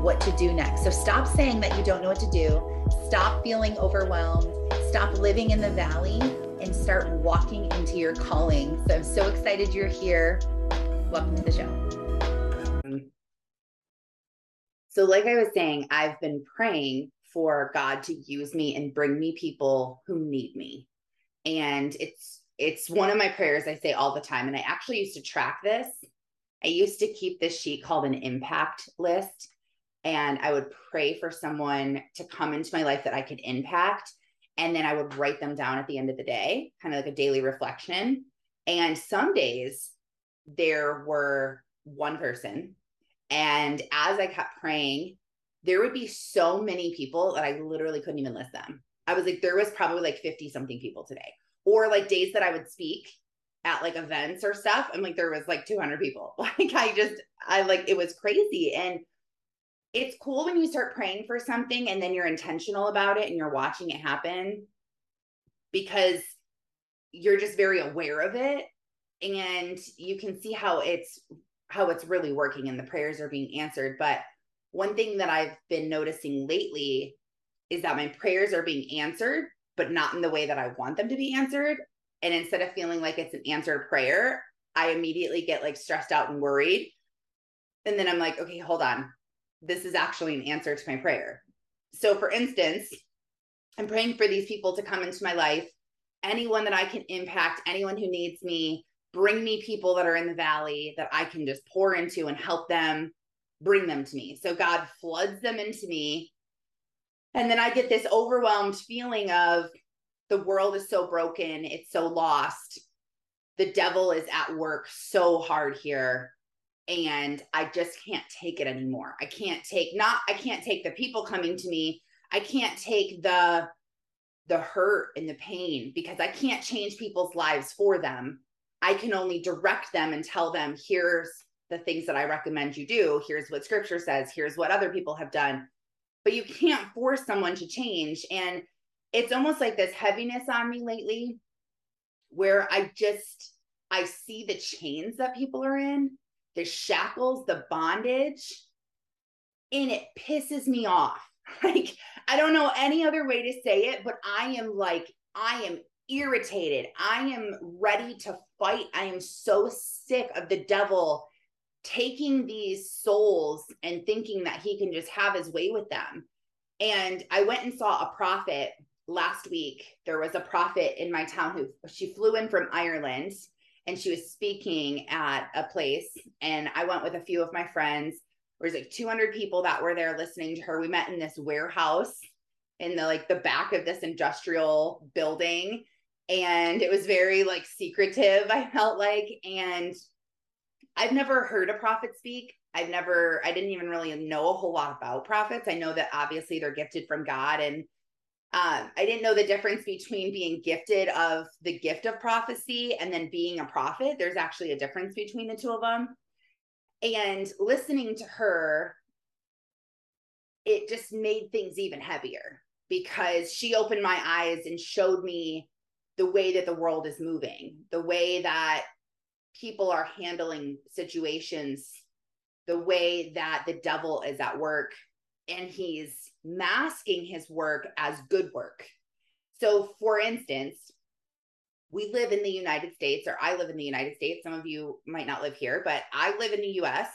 what to do next. So stop saying that you don't know what to do. Stop feeling overwhelmed stop living in the valley and start walking into your calling. So I'm so excited you're here. Welcome to the show. So, like I was saying, I've been praying for God to use me and bring me people who need me. And it's it's one of my prayers I say all the time. And I actually used to track this. I used to keep this sheet called an impact list. And I would pray for someone to come into my life that I could impact and then I would write them down at the end of the day, kind of like a daily reflection. And some days there were one person. And as I kept praying, there would be so many people that I literally couldn't even list them. I was like, there was probably like 50 something people today, or like days that I would speak at like events or stuff. I'm like, there was like 200 people. Like, I just, I like, it was crazy. And it's cool when you start praying for something and then you're intentional about it and you're watching it happen because you're just very aware of it and you can see how it's how it's really working and the prayers are being answered. But one thing that i've been noticing lately is that my prayers are being answered but not in the way that i want them to be answered. And instead of feeling like it's an answered prayer i immediately get like stressed out and worried. And then i'm like okay hold on this is actually an answer to my prayer. So, for instance, I'm praying for these people to come into my life, anyone that I can impact, anyone who needs me, bring me people that are in the valley that I can just pour into and help them bring them to me. So, God floods them into me. And then I get this overwhelmed feeling of the world is so broken, it's so lost. The devil is at work so hard here and I just can't take it anymore. I can't take not I can't take the people coming to me. I can't take the the hurt and the pain because I can't change people's lives for them. I can only direct them and tell them here's the things that I recommend you do. Here's what scripture says. Here's what other people have done. But you can't force someone to change and it's almost like this heaviness on me lately where I just I see the chains that people are in the shackles, the bondage, and it pisses me off. Like, I don't know any other way to say it, but I am like, I am irritated. I am ready to fight. I am so sick of the devil taking these souls and thinking that he can just have his way with them. And I went and saw a prophet last week. There was a prophet in my town who she flew in from Ireland and she was speaking at a place and i went with a few of my friends. There was like 200 people that were there listening to her. We met in this warehouse in the like the back of this industrial building and it was very like secretive i felt like and i've never heard a prophet speak. I've never i didn't even really know a whole lot about prophets. I know that obviously they're gifted from god and um, I didn't know the difference between being gifted of the gift of prophecy and then being a prophet. There's actually a difference between the two of them. And listening to her, it just made things even heavier because she opened my eyes and showed me the way that the world is moving, the way that people are handling situations, the way that the devil is at work and he's masking his work as good work. So, for instance, we live in the United States, or I live in the United States. Some of you might not live here, but I live in the US.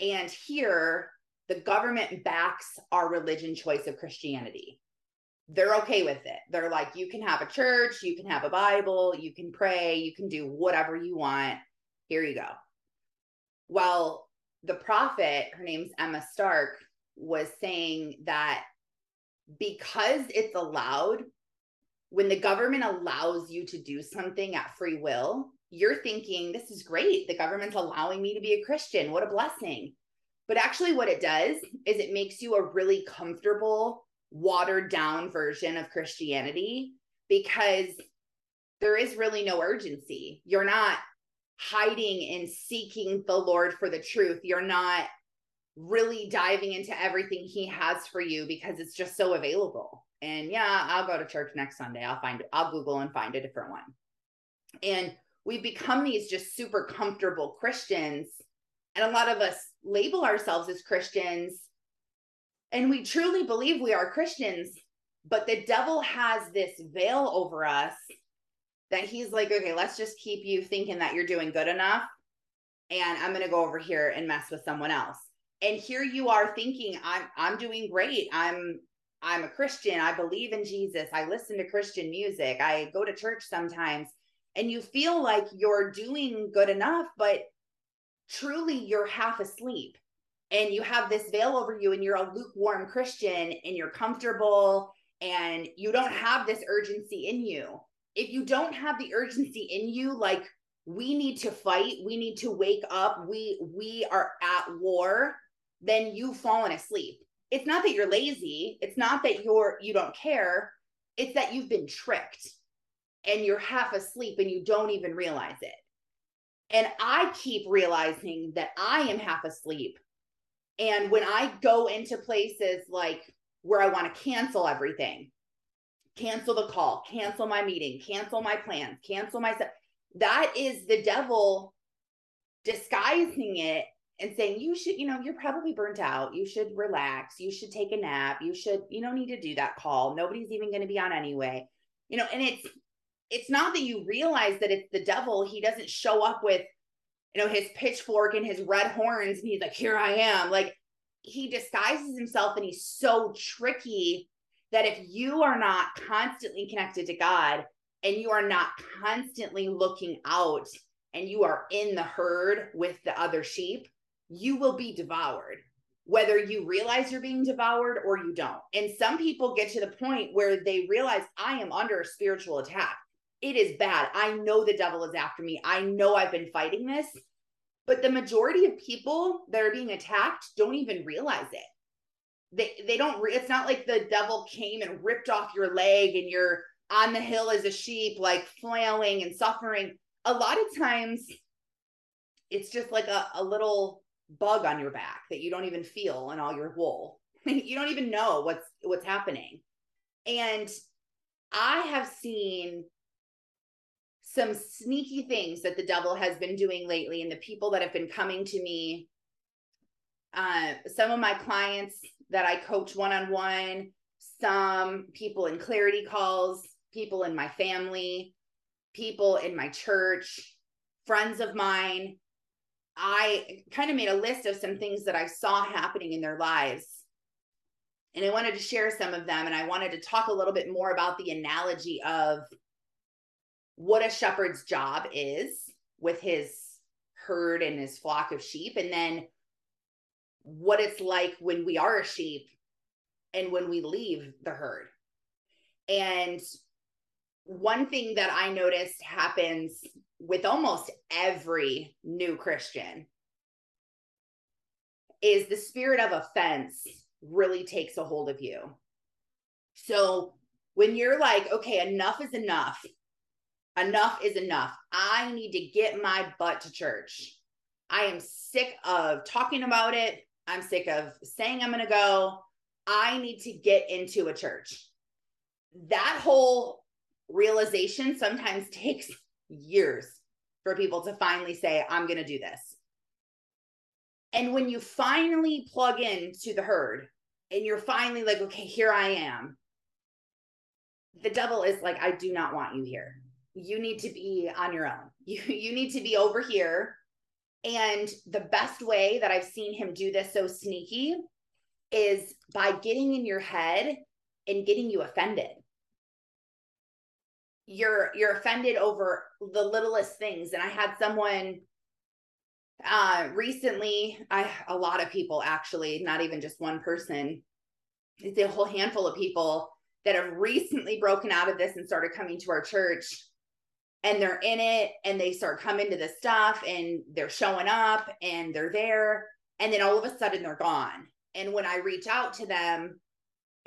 And here, the government backs our religion choice of Christianity. They're okay with it. They're like, you can have a church, you can have a Bible, you can pray, you can do whatever you want. Here you go. Well, the prophet, her name's Emma Stark, was saying that because it's allowed, when the government allows you to do something at free will, you're thinking, this is great. The government's allowing me to be a Christian. What a blessing. But actually, what it does is it makes you a really comfortable watered down version of Christianity because there is really no urgency. You're not hiding and seeking the Lord for the truth. You're not really diving into everything he has for you because it's just so available. And yeah, I'll go to church next Sunday. I'll find it. I'll Google and find a different one. And we become these just super comfortable Christians. And a lot of us label ourselves as Christians. And we truly believe we are Christians. But the devil has this veil over us that he's like, okay, let's just keep you thinking that you're doing good enough. And I'm going to go over here and mess with someone else and here you are thinking i'm i'm doing great. I'm i'm a christian. I believe in jesus. I listen to christian music. I go to church sometimes. And you feel like you're doing good enough but truly you're half asleep. And you have this veil over you and you're a lukewarm christian and you're comfortable and you don't have this urgency in you. If you don't have the urgency in you like we need to fight. We need to wake up. We we are at war then you've fallen asleep. It's not that you're lazy. It's not that you're you don't care. It's that you've been tricked and you're half asleep and you don't even realize it. And I keep realizing that I am half asleep. And when I go into places like where I want to cancel everything, cancel the call, cancel my meeting, cancel my plans, cancel myself, that is the devil disguising it and saying you should you know you're probably burnt out. You should relax. You should take a nap. You should you don't need to do that call. Nobody's even going to be on anyway. You know and it's it's not that you realize that it's the devil. He doesn't show up with you know his pitchfork and his red horns and he's like here i am. Like he disguises himself and he's so tricky that if you are not constantly connected to god and you are not constantly looking out and you are in the herd with the other sheep you will be devoured, whether you realize you're being devoured or you don't. And some people get to the point where they realize I am under a spiritual attack. It is bad. I know the devil is after me. I know I've been fighting this. But the majority of people that are being attacked don't even realize it. They they don't re- it's not like the devil came and ripped off your leg and you're on the hill as a sheep like flailing and suffering. A lot of times it's just like a, a little bug on your back that you don't even feel in all your wool. you don't even know what's what's happening. And I have seen some sneaky things that the devil has been doing lately and the people that have been coming to me uh, some of my clients that I coach one on one, some people in clarity calls, people in my family, people in my church, friends of mine I kind of made a list of some things that I saw happening in their lives. And I wanted to share some of them. And I wanted to talk a little bit more about the analogy of what a shepherd's job is with his herd and his flock of sheep. And then what it's like when we are a sheep and when we leave the herd. And one thing that I noticed happens with almost every new Christian is the spirit of offense really takes a hold of you. So when you're like, okay, enough is enough, enough is enough. I need to get my butt to church. I am sick of talking about it. I'm sick of saying I'm going to go. I need to get into a church. That whole realization sometimes takes years for people to finally say, I'm going to do this. And when you finally plug in to the herd and you're finally like, okay, here I am, the devil is like, I do not want you here. You need to be on your own. You, you need to be over here. And the best way that I've seen him do this so sneaky is by getting in your head and getting you offended you're you're offended over the littlest things. And i had someone uh recently i a lot of people actually not even just one person it's a whole handful of people that have recently broken out of this and started coming to our church. And they're in it and they start coming to the stuff and they're showing up and they're there. And then all of a sudden they're gone. And when i reach out to them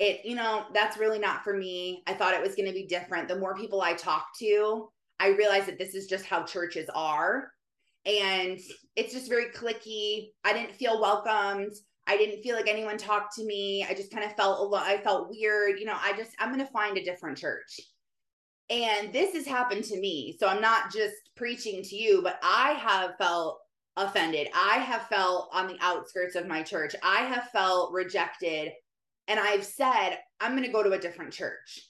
it, you know, that's really not for me. I thought it was going to be different. The more people I talk to, I realized that this is just how churches are. And it's just very clicky. I didn't feel welcomed. I didn't feel like anyone talked to me. I just kind of felt a alone. I felt weird. You know, I just, I'm going to find a different church. And this has happened to me. So I'm not just preaching to you, but I have felt offended. I have felt on the outskirts of my church. I have felt rejected. And I've said, I'm going to go to a different church.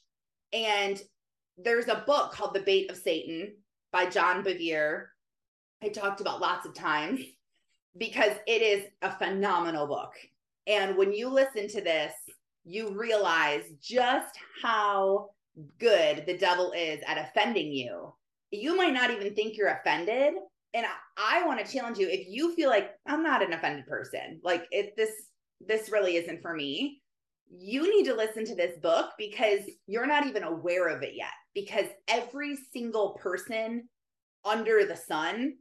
And there's a book called The Bait of Satan by John Bevere. I talked about lots of times because it is a phenomenal book. And when you listen to this, you realize just how good the devil is at offending you. You might not even think you're offended. And I, I want to challenge you if you feel like I'm not an offended person, like if this this really isn't for me, you need to listen to this book because you're not even aware of it yet. Because every single person under the sun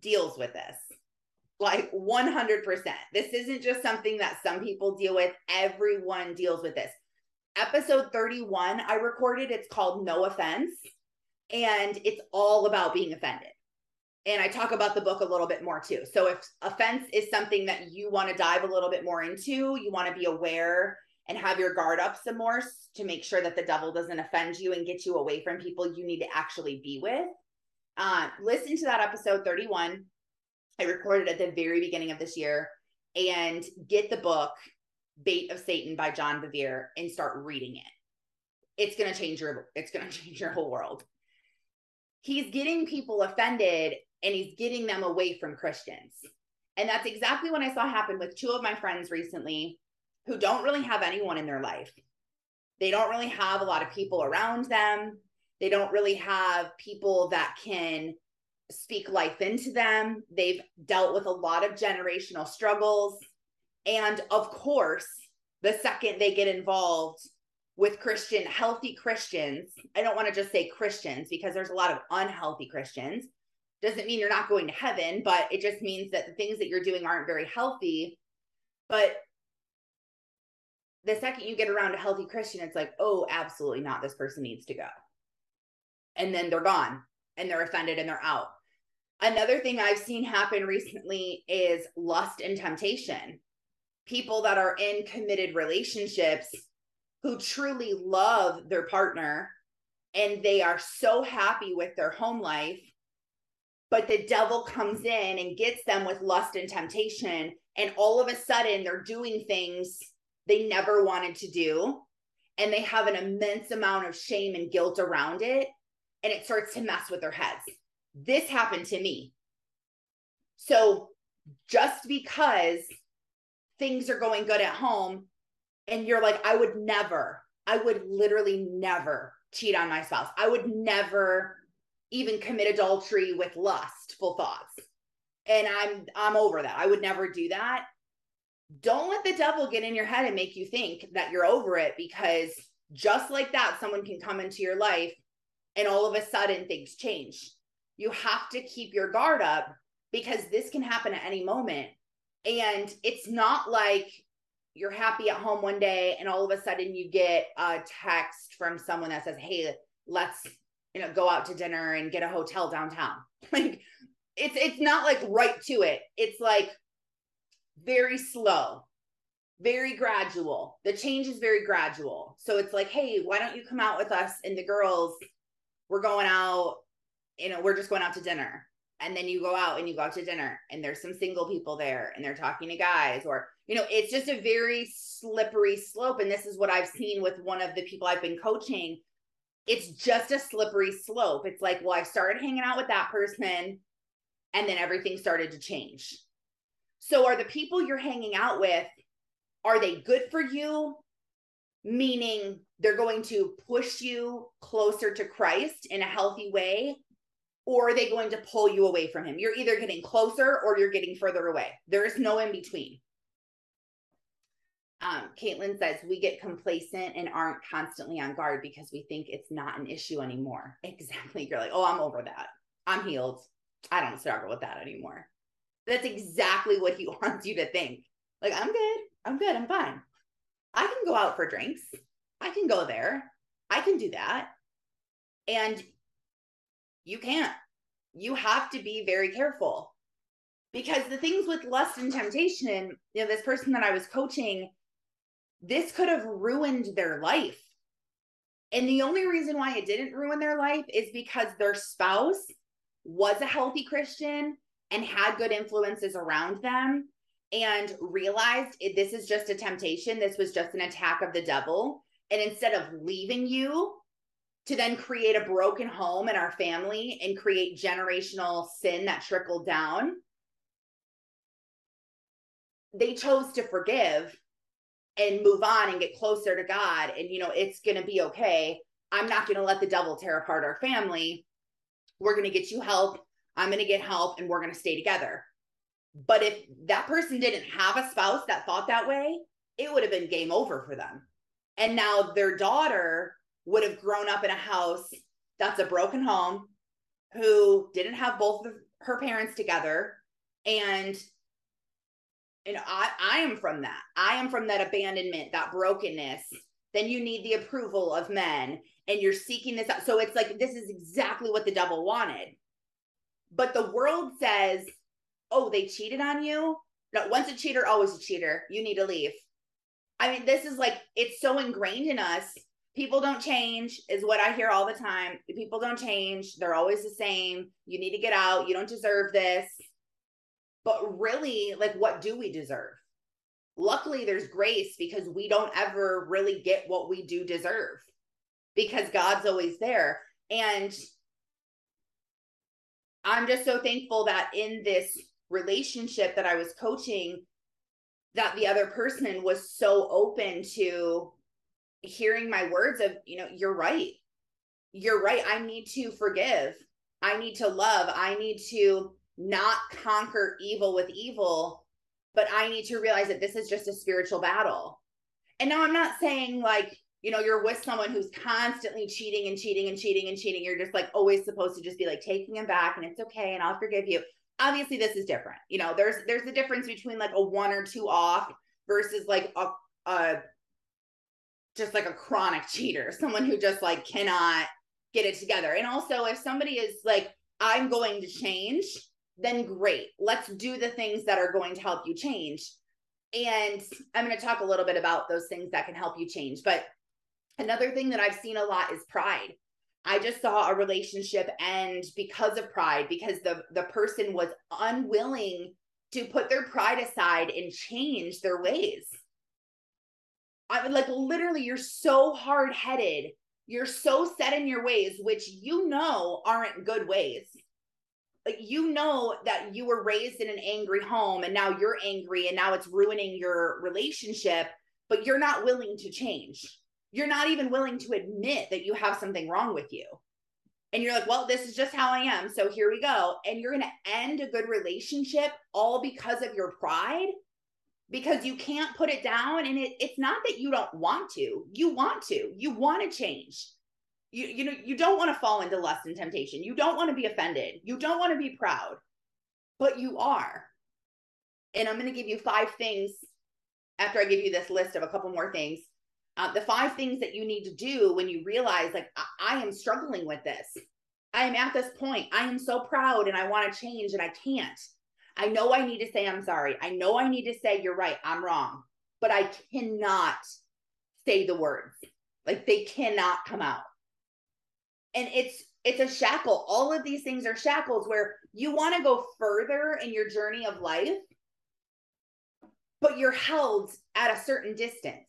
deals with this like 100%. This isn't just something that some people deal with, everyone deals with this. Episode 31, I recorded, it's called No Offense, and it's all about being offended. And I talk about the book a little bit more too. So, if offense is something that you want to dive a little bit more into, you want to be aware and have your guard up some more to make sure that the devil doesn't offend you and get you away from people you need to actually be with. Uh, listen to that episode 31. I recorded at the very beginning of this year and get the book Bait of Satan by John Bevere and start reading it. It's going to change your it's going to change your whole world. He's getting people offended and he's getting them away from Christians. And that's exactly what I saw happen with two of my friends recently who don't really have anyone in their life. They don't really have a lot of people around them. They don't really have people that can speak life into them. They've dealt with a lot of generational struggles. And of course, the second they get involved with Christian, healthy Christians, I don't want to just say Christians because there's a lot of unhealthy Christians. Doesn't mean you're not going to heaven, but it just means that the things that you're doing aren't very healthy. But the second you get around a healthy Christian, it's like, oh, absolutely not. This person needs to go. And then they're gone and they're offended and they're out. Another thing I've seen happen recently is lust and temptation. People that are in committed relationships who truly love their partner and they are so happy with their home life, but the devil comes in and gets them with lust and temptation. And all of a sudden, they're doing things they never wanted to do. And they have an immense amount of shame and guilt around it. And it starts to mess with their heads this happened to me. So just because things are going good at home and you're like, I would never, I would literally never cheat on my spouse. I would never even commit adultery with lustful thoughts. And I'm I'm over that. I would never do that. Don't let the devil get in your head and make you think that you're over it because just like that someone can come into your life and all of a sudden things change you have to keep your guard up because this can happen at any moment. And it's not like you're happy at home one day and all of a sudden you get a text from someone that says, Hey, let's, you know, go out to dinner and get a hotel downtown. Like it's it's not like right to it. It's like very slow, very gradual. The change is very gradual. So it's like, hey, why don't you come out with us and the girls? We're going out you know, we're just going out to dinner. And then you go out and you go out to dinner and there's some single people there and they're talking to guys or, you know, it's just a very slippery slope. And this is what I've seen with one of the people I've been coaching. It's just a slippery slope. It's like, well, I started hanging out with that person and then everything started to change. So are the people you're hanging out with, are they good for you? Meaning they're going to push you closer to Christ in a healthy way or are they going to pull you away from him? You're either getting closer or you're getting further away. There is no in between. Um, Caitlin says we get complacent and aren't constantly on guard because we think it's not an issue anymore. Exactly. You're like, oh, I'm over that. I'm healed. I don't struggle with that anymore. That's exactly what he wants you to think. Like, I'm good. I'm good. I'm fine. I can go out for drinks. I can go there. I can do that. And you can't. You have to be very careful because the things with lust and temptation, you know, this person that I was coaching, this could have ruined their life. And the only reason why it didn't ruin their life is because their spouse was a healthy Christian and had good influences around them and realized this is just a temptation. This was just an attack of the devil. And instead of leaving you to then create a broken home in our family and create generational sin that trickled down, they chose to forgive and move on and get closer to God. And, you know, it's going to be okay. I'm not going to let the devil tear apart our family. We're going to get you help. I'm going to get help and we're going to stay together. But if that person didn't have a spouse that thought that way, it would have been game over for them. And now their daughter would have grown up in a house that's a broken home who didn't have both of her parents together. And know i i am from that. I am from that abandonment that brokenness. Then you need the approval of men and you're seeking this out. So it's like this is exactly what the devil wanted but the world says oh they cheated on you? No once a cheater always a cheater. You need to leave. I mean this is like it's so ingrained in us. People don't change is what i hear all the time. People don't change. They're always the same. You need to get out. You don't deserve this. But really, like, what do we deserve? Luckily, there's grace because we don't ever really get what we do deserve because God's always there. And I'm just so thankful that in this relationship that I was coaching, that the other person was so open to hearing my words of, you know, you're right. You're right. I need to forgive. I need to love. I need to not conquer evil with evil, but I need to realize that this is just a spiritual battle. And now I'm not saying like, you know, you're with someone who's constantly cheating and cheating and cheating and cheating. You're just like always supposed to just be like taking him back and it's okay and I'll forgive you. Obviously, this is different. You know, there's there's a difference between like a one or two off versus like a a just like a chronic cheater, someone who just like cannot get it together. And also if somebody is like, I'm going to change, then great. Let's do the things that are going to help you change. And I'm going to talk a little bit about those things that can help you change. But another thing that I've seen a lot is pride. I just saw a relationship end because of pride because the the person was unwilling to put their pride aside and change their ways. I would like literally you're so hard-headed. You're so set in your ways which you know aren't good ways like you know that you were raised in an angry home and now you're angry and now it's ruining your relationship but you're not willing to change you're not even willing to admit that you have something wrong with you. And you're like well this is just how i am. So here we go. And you're going to end a good relationship all because of your pride because you can't put it down. And it, it's not that you don't want to you want to you want to change. You you know you don't want to fall into lust and temptation. You don't want to be offended. You don't want to be proud. But you are. And i'm going to give you five things after i give you this list of a couple more things uh, the five things that you need to do when you realize like I-, I am struggling with this. I am at this point. I am so proud and i want to change and i can't. I know i need to say i'm sorry. I know i need to say you're right. I'm wrong. But i cannot say the words. Like they cannot come out. And it's it's a shackle. All of these things are shackles where you want to go further in your journey of life but you're held at a certain distance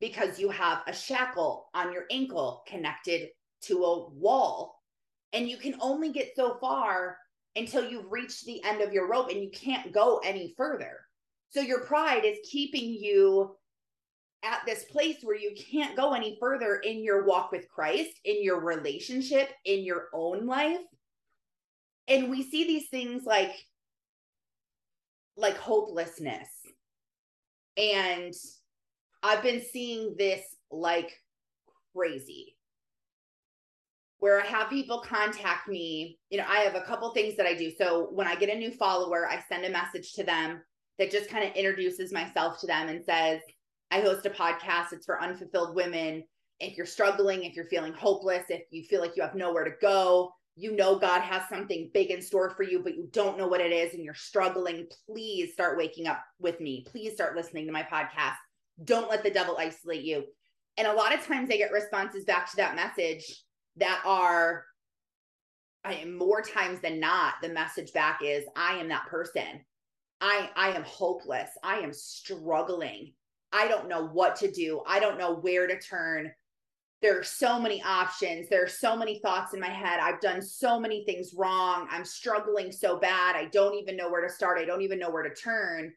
because you have a shackle on your ankle connected to a wall and you can only get so far until you've reached the end of your rope and you can't go any further so your pride is keeping you at this place where you can't go any further in your walk with Christ, in your relationship, in your own life. And we see these things like like hopelessness. And I've been seeing this like crazy. Where I have people contact me, you know, I have a couple things that I do. So when I get a new follower, I send a message to them that just kind of introduces myself to them and says, I host a podcast. It's for unfulfilled women. If you're struggling, if you're feeling hopeless, if you feel like you have nowhere to go, you know God has something big in store for you, but you don't know what it is and you're struggling, please start waking up with me. Please start listening to my podcast. Don't let the devil isolate you. And a lot of times I get responses back to that message that are I more times than not, the message back is I am that person. I I am hopeless. I am struggling. I don't know what to do. I don't know where to turn there are so many options. There are so many thoughts in my head. I've done so many things wrong. I'm struggling so bad. I don't even know where to start. I don't even know where to turn.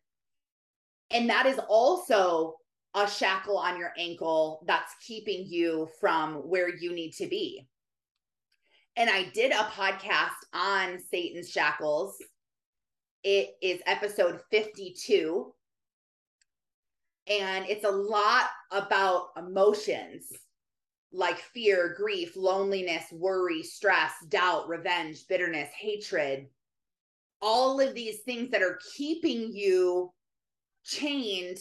And that is also a shackle on your ankle that's keeping you from where you need to be. And I did a podcast on Satan's shackles. It is episode 52. And it's a lot about emotions like fear, grief, loneliness, worry, stress, doubt, revenge, bitterness, hatred, all of these things that are keeping you chained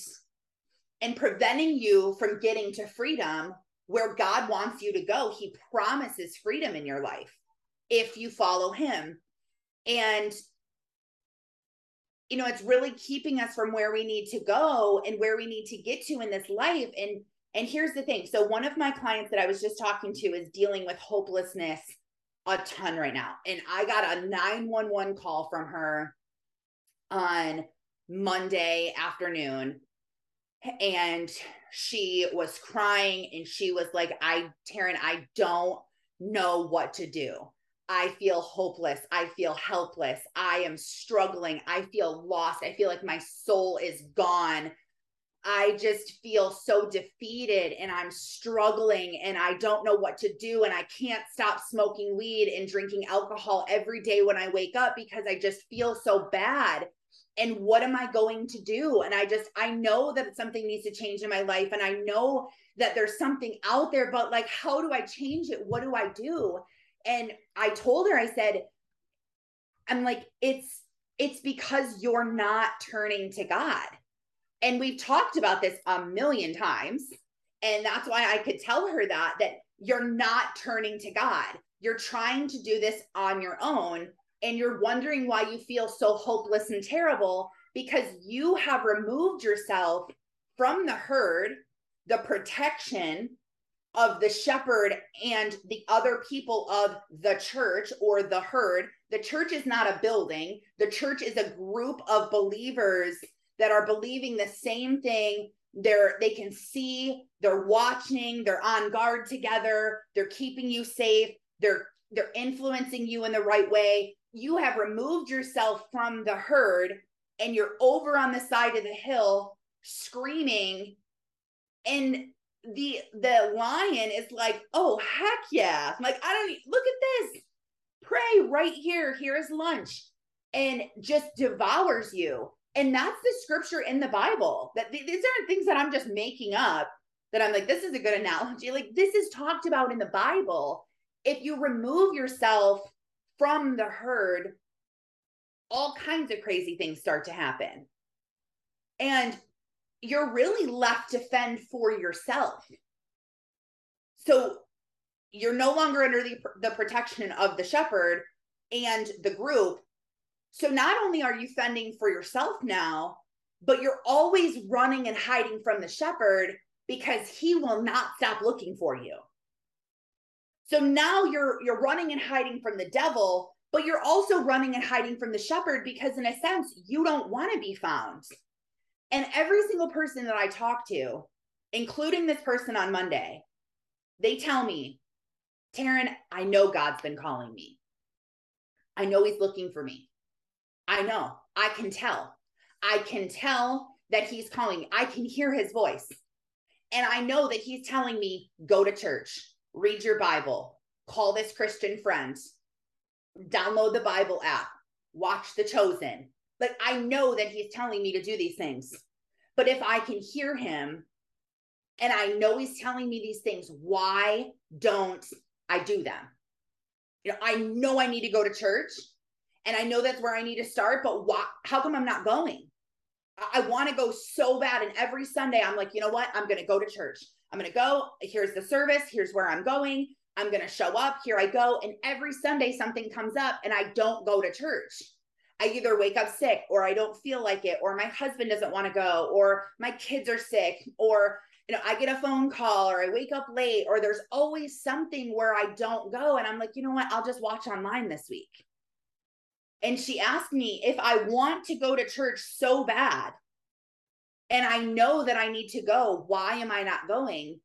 and preventing you from getting to freedom where God wants you to go. He promises freedom in your life if you follow Him. And, you know, it's really keeping us from where we need to go and where we need to get to in this life. And and here's the thing. So one of my clients that I was just talking to is dealing with hopelessness a ton right now. And I got a 911 call from her on Monday afternoon. And she was crying and she was like, I, Taryn, I don't know what to do. I feel hopeless. I feel helpless. I am struggling. I feel lost. I feel like my soul is gone. I just feel so defeated and I'm struggling and I don't know what to do. And I can't stop smoking weed and drinking alcohol every day when I wake up because I just feel so bad. And what am I going to do? And I just, I know that something needs to change in my life. And I know that there's something out there, but like, how do I change it? What do I do? And I told her, I said, I'm like, it's, it's because you're not turning to God and we've talked about this a million times. And that's why I could tell her that, that you're not turning to God. You're trying to do this on your own. And you're wondering why you feel so hopeless and terrible because you have removed yourself from the herd, the protection of the shepherd and the other people of the church or the herd. The church is not a building, the church is a group of believers that are believing the same thing. They're they can see they're watching they're on guard together they're keeping you safe they're they're influencing you in the right way you have removed yourself from the herd and you're over on the side of the hill screaming and the the lion is like oh heck yeah I'm like i don't look at this prey right here here's lunch and just devours you and that's the scripture in the Bible. That these aren't things that I'm just making up. That I'm like, this is a good analogy. Like this is talked about in the Bible. If you remove yourself from the herd, all kinds of crazy things start to happen. And you're really left to fend for yourself. So you're no longer under the, the protection of the shepherd and the group so not only are you fending for yourself now, but you're always running and hiding from the shepherd because he will not stop looking for you. So now you're you're running and hiding from the devil, but you're also running and hiding from the shepherd because in a sense you don't want to be found. And every single person that I talk to, including this person on Monday, they tell me, Taryn, I know God's been calling me. I know he's looking for me. I know. I can tell. I can tell that he's calling. I can hear his voice. And I know that he's telling me go to church, read your Bible, call this Christian friend, download the Bible app, watch The Chosen. Like I know that he's telling me to do these things. But if I can hear him and I know he's telling me these things, why don't I do them? You know, I know I need to go to church and I know that's where I need to start, but why, how come I'm not going? I want to go so bad. And every Sunday, I'm like, you know what? I'm going to go to church. I'm going to go. Here's the service. Here's where I'm going. I'm going to show up. Here I go. And every Sunday, something comes up and I don't go to church. I either wake up sick or I don't feel like it, or my husband doesn't want to go, or my kids are sick, or you know, I get a phone call or I wake up late, or there's always something where I don't go. And I'm like, you know what? I'll just watch online this week. And she asked me if I want to go to church so bad and I know that I need to go, why am I not going?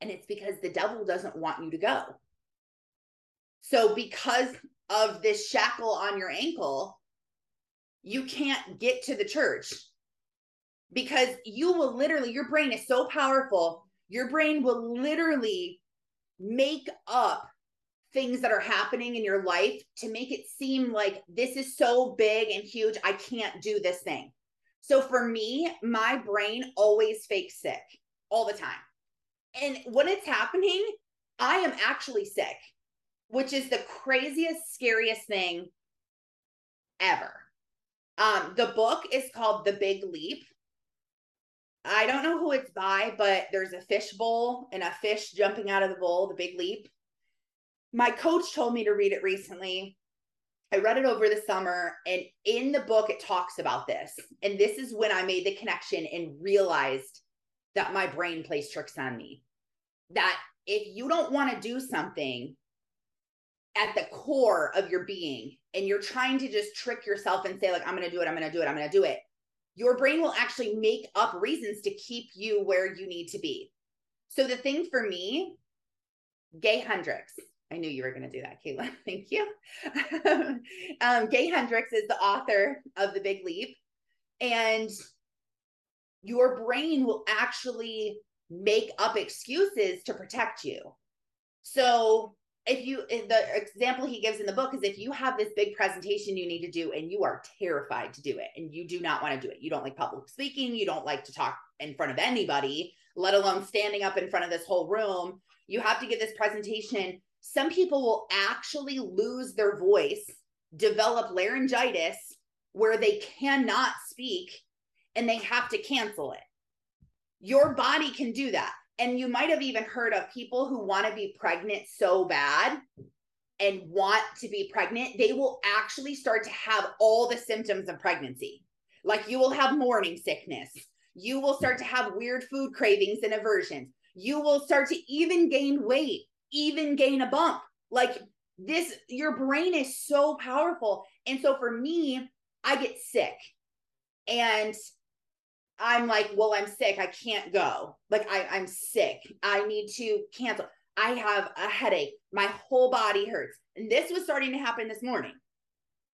And it's because the devil doesn't want you to go. So, because of this shackle on your ankle, you can't get to the church because you will literally, your brain is so powerful, your brain will literally make up things that are happening in your life to make it seem like this is so big and huge. I can't do this thing. So for me, my brain always fakes sick all the time. And when it's happening, I am actually sick, which is the craziest, scariest thing ever. Um, the book is called The Big Leap. I don't know who it's by, but there's a fish bowl and a fish jumping out of the bowl, The Big Leap my coach told me to read it recently. I read it over the summer, and in the book, it talks about this. And this is when I made the connection and realized that my brain plays tricks on me. That if you don't want to do something at the core of your being, and you're trying to just trick yourself and say, like, I'm going to do it, I'm going to do it, I'm going to do it, your brain will actually make up reasons to keep you where you need to be. So the thing for me, Gay Hendricks, I knew you were going to do that, Kayla. Thank you. um, Gay Hendricks is the author of The Big Leap. And your brain will actually make up excuses to protect you. So, if you, if the example he gives in the book is if you have this big presentation you need to do and you are terrified to do it and you do not want to do it, you don't like public speaking, you don't like to talk in front of anybody, let alone standing up in front of this whole room, you have to give this presentation some people will actually lose their voice, develop laryngitis where they cannot speak and they have to cancel it. Your body can do that. And you might have even heard of people who want to be pregnant so bad and want to be pregnant, they will actually start to have all the symptoms of pregnancy. Like you will have morning sickness. You will start to have weird food cravings and aversions. You will start to even gain weight even gain a bump. Like this, your brain is so powerful. And so for me, I get sick and I'm like, well, I'm sick. I can't go. Like I, I'm sick. I need to cancel. I have a headache. My whole body hurts. And this was starting to happen this morning.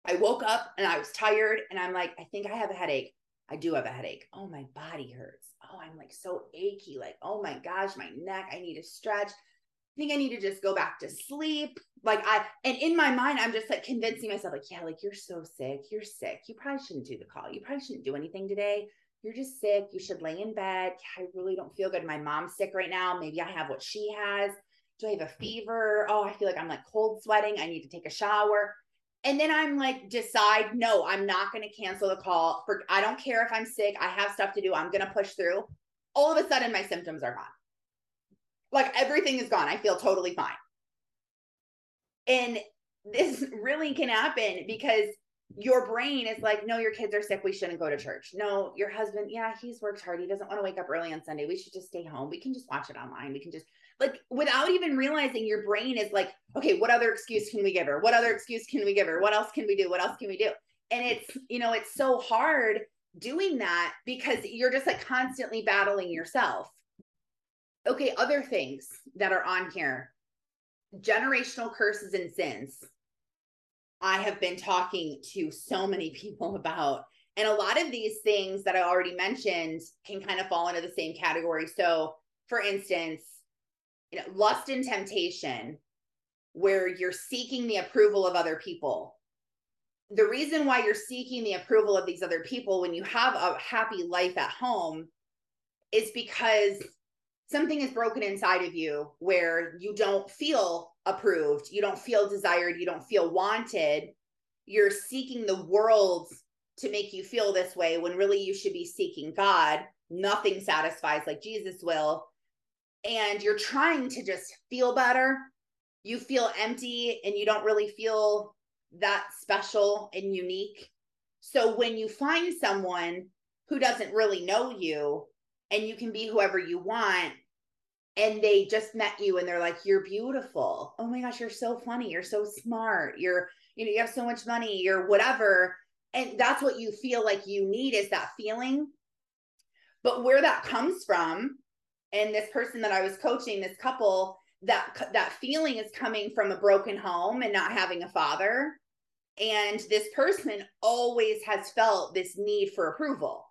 I woke up and I was tired and I'm like, I think I have a headache. I do have a headache. Oh, my body hurts. Oh, I'm like so achy. Like, oh my gosh, my neck. I need to stretch think I need to just go back to sleep. Like I and in my mind, I'm just like convincing myself, like, yeah, like you're so sick. You're sick. You probably shouldn't do the call. You probably shouldn't do anything today. You're just sick. You should lay in bed. I really don't feel good. My mom's sick right now. Maybe I have what she has. Do I have a fever? Oh, I feel like I'm like cold sweating. I need to take a shower. And then I'm like, decide, no, I'm not going to cancel the call. For I don't care if I'm sick. I have stuff to do. I'm going to push through. All of a sudden, my symptoms are gone. Like everything is gone. I feel totally fine. And this really can happen because your brain is like, no, your kids are sick. We shouldn't go to church. No, your husband, yeah, he's worked hard. He doesn't want to wake up early on Sunday. We should just stay home. We can just watch it online. We can just, like, without even realizing your brain is like, okay, what other excuse can we give her? What other excuse can we give her? What else can we do? What else can we do? And it's, you know, it's so hard doing that because you're just like constantly battling yourself okay, other things that are on here generational curses and sins. I have been talking to so many people about. And a lot of these things that I already mentioned can kind of fall into the same category. So, for instance, you know, lust and temptation, where you're seeking the approval of other people. The reason why you're seeking the approval of these other people when you have a happy life at home is because something is broken inside of you where you don't feel approved, you don't feel desired, you don't feel wanted. You're seeking the world's to make you feel this way when really you should be seeking God. Nothing satisfies like Jesus will. And you're trying to just feel better. You feel empty and you don't really feel that special and unique. So when you find someone who doesn't really know you and you can be whoever you want, and they just met you and they're like, You're beautiful. Oh my gosh, you're so funny. You're so smart. You're, you know, you have so much money. You're whatever and that's what you feel like you need is that feeling but where that comes from and this person that i was coaching this couple that that feeling is coming from a broken home and not having a father and this person always has felt this need for approval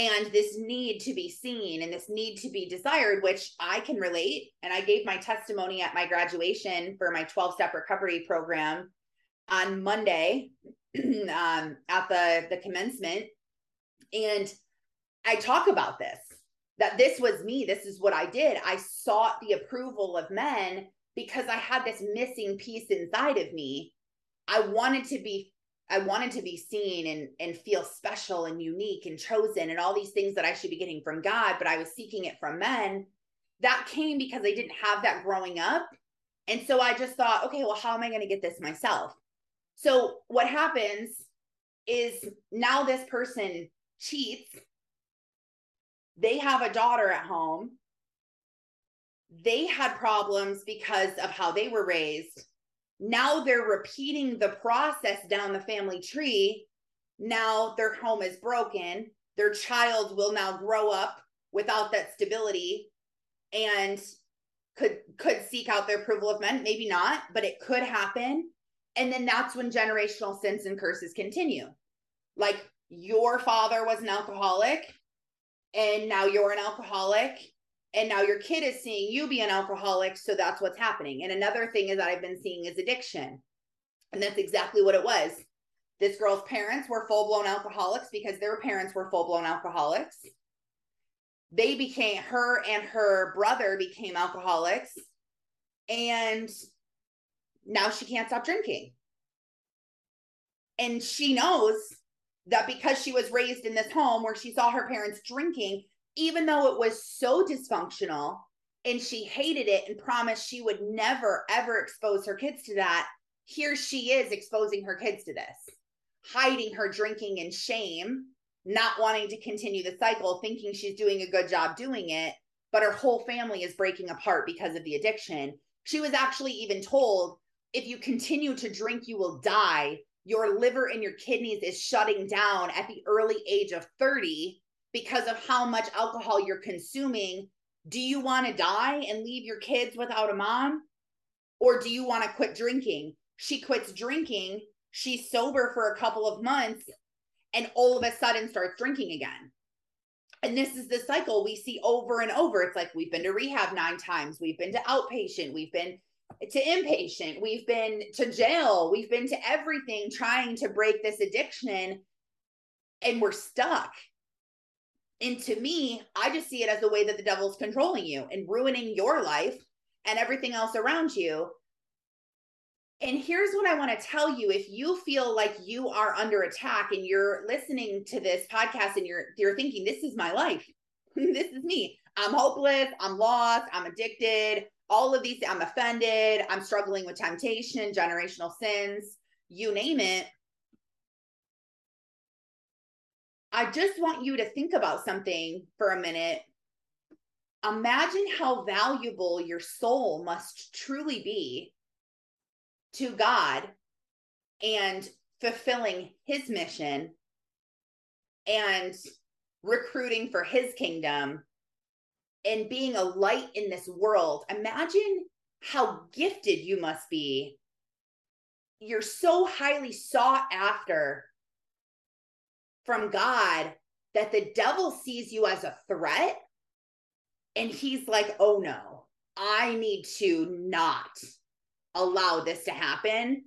and this need to be seen and this need to be desired which i can relate and i gave my testimony at my graduation for my 12 step recovery program on monday um, at the the commencement, and I talk about this that this was me. This is what I did. I sought the approval of men because I had this missing piece inside of me. I wanted to be I wanted to be seen and and feel special and unique and chosen and all these things that I should be getting from God, but I was seeking it from men. That came because I didn't have that growing up. And so I just thought, okay, well, how am I going to get this myself? So what happens is now this person cheats. They have a daughter at home. They had problems because of how they were raised. Now they're repeating the process down the family tree. Now their home is broken. Their child will now grow up without that stability and could could seek out the approval of men maybe not but it could happen and then that's when generational sins and curses continue. Like your father was an alcoholic, and now you're an alcoholic, and now your kid is seeing you be an alcoholic. So that's what's happening. And another thing is that I've been seeing is addiction. And that's exactly what it was. This girl's parents were full blown alcoholics because their parents were full blown alcoholics. They became, her and her brother became alcoholics. And now she can't stop drinking. And she knows that because she was raised in this home where she saw her parents drinking, even though it was so dysfunctional and she hated it and promised she would never, ever expose her kids to that, here she is exposing her kids to this, hiding her drinking in shame, not wanting to continue the cycle, thinking she's doing a good job doing it. But her whole family is breaking apart because of the addiction. She was actually even told if you continue to drink, you will die. Your liver and your kidneys is shutting down at the early age of 30 because of how much alcohol you're consuming. Do you want to die and leave your kids without a mom? Or do you want to quit drinking? She quits drinking. She's sober for a couple of months and all of a sudden starts drinking again. And this is the cycle we see over and over. It's like we've been to rehab nine times, we've been to outpatient, we've been to inpatient, we've been to jail, we've been to everything trying to break this addiction, and we're stuck. And to me, I just see it as the way that the devil's controlling you and ruining your life and everything else around you. And here's what I want to tell you if you feel like you are under attack and you're listening to this podcast and you're you're thinking this is my life. this is me. I'm hopeless, I'm lost, I'm addicted, all of these i'm offended i'm struggling with temptation generational sins you name it i just want you to think about something for a minute imagine how valuable your soul must truly be to god and fulfilling his mission and recruiting for his kingdom and being a light in this world, imagine how gifted you must be. You're so highly sought after from God that the devil sees you as a threat. And he's like, oh no, I need to not allow this to happen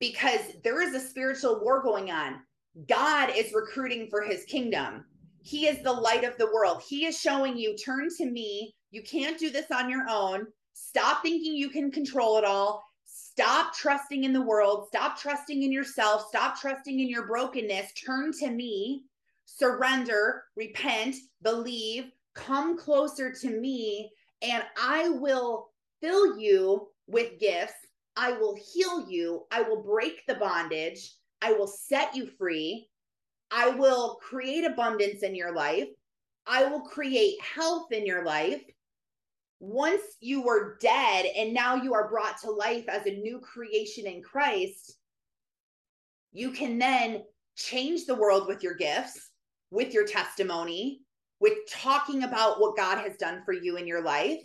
because there is a spiritual war going on. God is recruiting for his kingdom. He is the light of the world. He is showing you, turn to me. You can't do this on your own. Stop thinking you can control it all. Stop trusting in the world, stop trusting in yourself, stop trusting in your brokenness, turn to me, surrender, repent, believe, come closer to me, and I will fill you with gifts. I will heal you. I will break the bondage. I will set you free. I will create abundance in your life. I will create health in your life. Once you were dead and now you are brought to life as a new creation in Christ, you can then change the world with your gifts, with your testimony, with talking about what God has done for you in your life.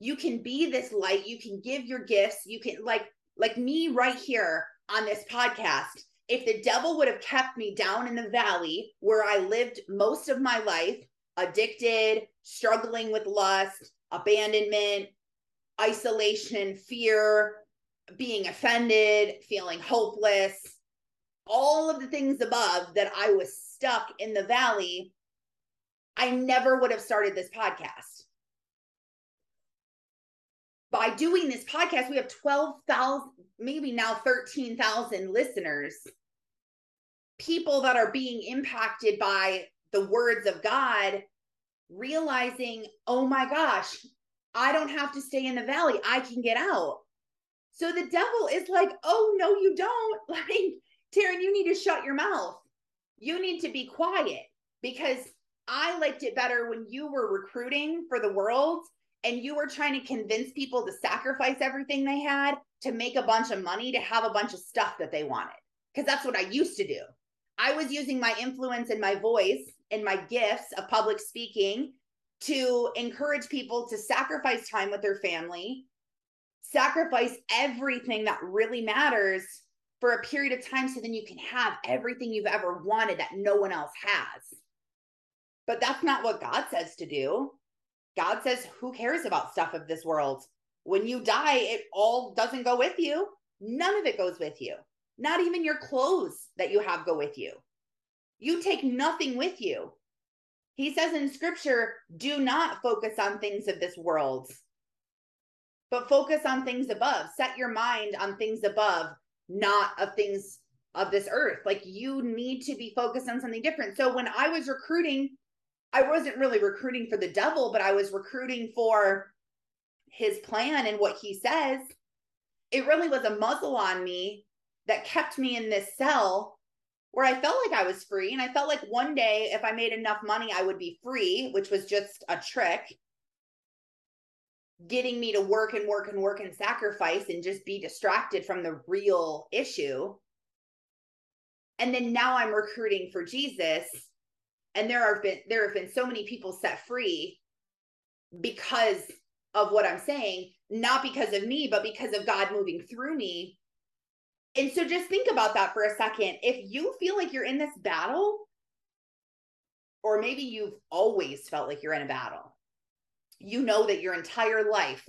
You can be this light, you can give your gifts, you can like like me right here on this podcast. If the devil would have kept me down in the valley where I lived most of my life, addicted, struggling with lust, abandonment, isolation, fear, being offended, feeling hopeless, all of the things above that I was stuck in the valley, I never would have started this podcast. By doing this podcast, we have 12,000, maybe now 13,000 listeners, people that are being impacted by the words of God, realizing, oh my gosh, I don't have to stay in the valley. I can get out. So the devil is like, oh, no, you don't. Like, Taryn, you need to shut your mouth. You need to be quiet because I liked it better when you were recruiting for the world and you were trying to convince people to sacrifice everything they had to make a bunch of money to have a bunch of stuff that they wanted. Because that's what I used to do. I was using my influence and my voice and my gifts of public speaking to encourage people to sacrifice time with their family, sacrifice everything that really matters for a period of time so then you can have everything you've ever wanted that no one else has. But that's not what God says to do. God says, who cares about stuff of this world? When you die, it all doesn't go with you. None of it goes with you. Not even your clothes that you have go with you. You take nothing with you. He says in scripture, do not focus on things of this world, but focus on things above. Set your mind on things above, not of things of this earth. Like you need to be focused on something different. So when I was recruiting, I wasn't really recruiting for the devil, but I was recruiting for his plan and what he says. It really was a muzzle on me that kept me in this cell where I felt like I was free. And I felt like one day, if I made enough money, I would be free, which was just a trick, getting me to work and work and work and sacrifice and just be distracted from the real issue. And then now I'm recruiting for Jesus. And there have been there have been so many people set free because of what I'm saying, not because of me, but because of God moving through me and so just think about that for a second. If you feel like you're in this battle, or maybe you've always felt like you're in a battle, you know that your entire life,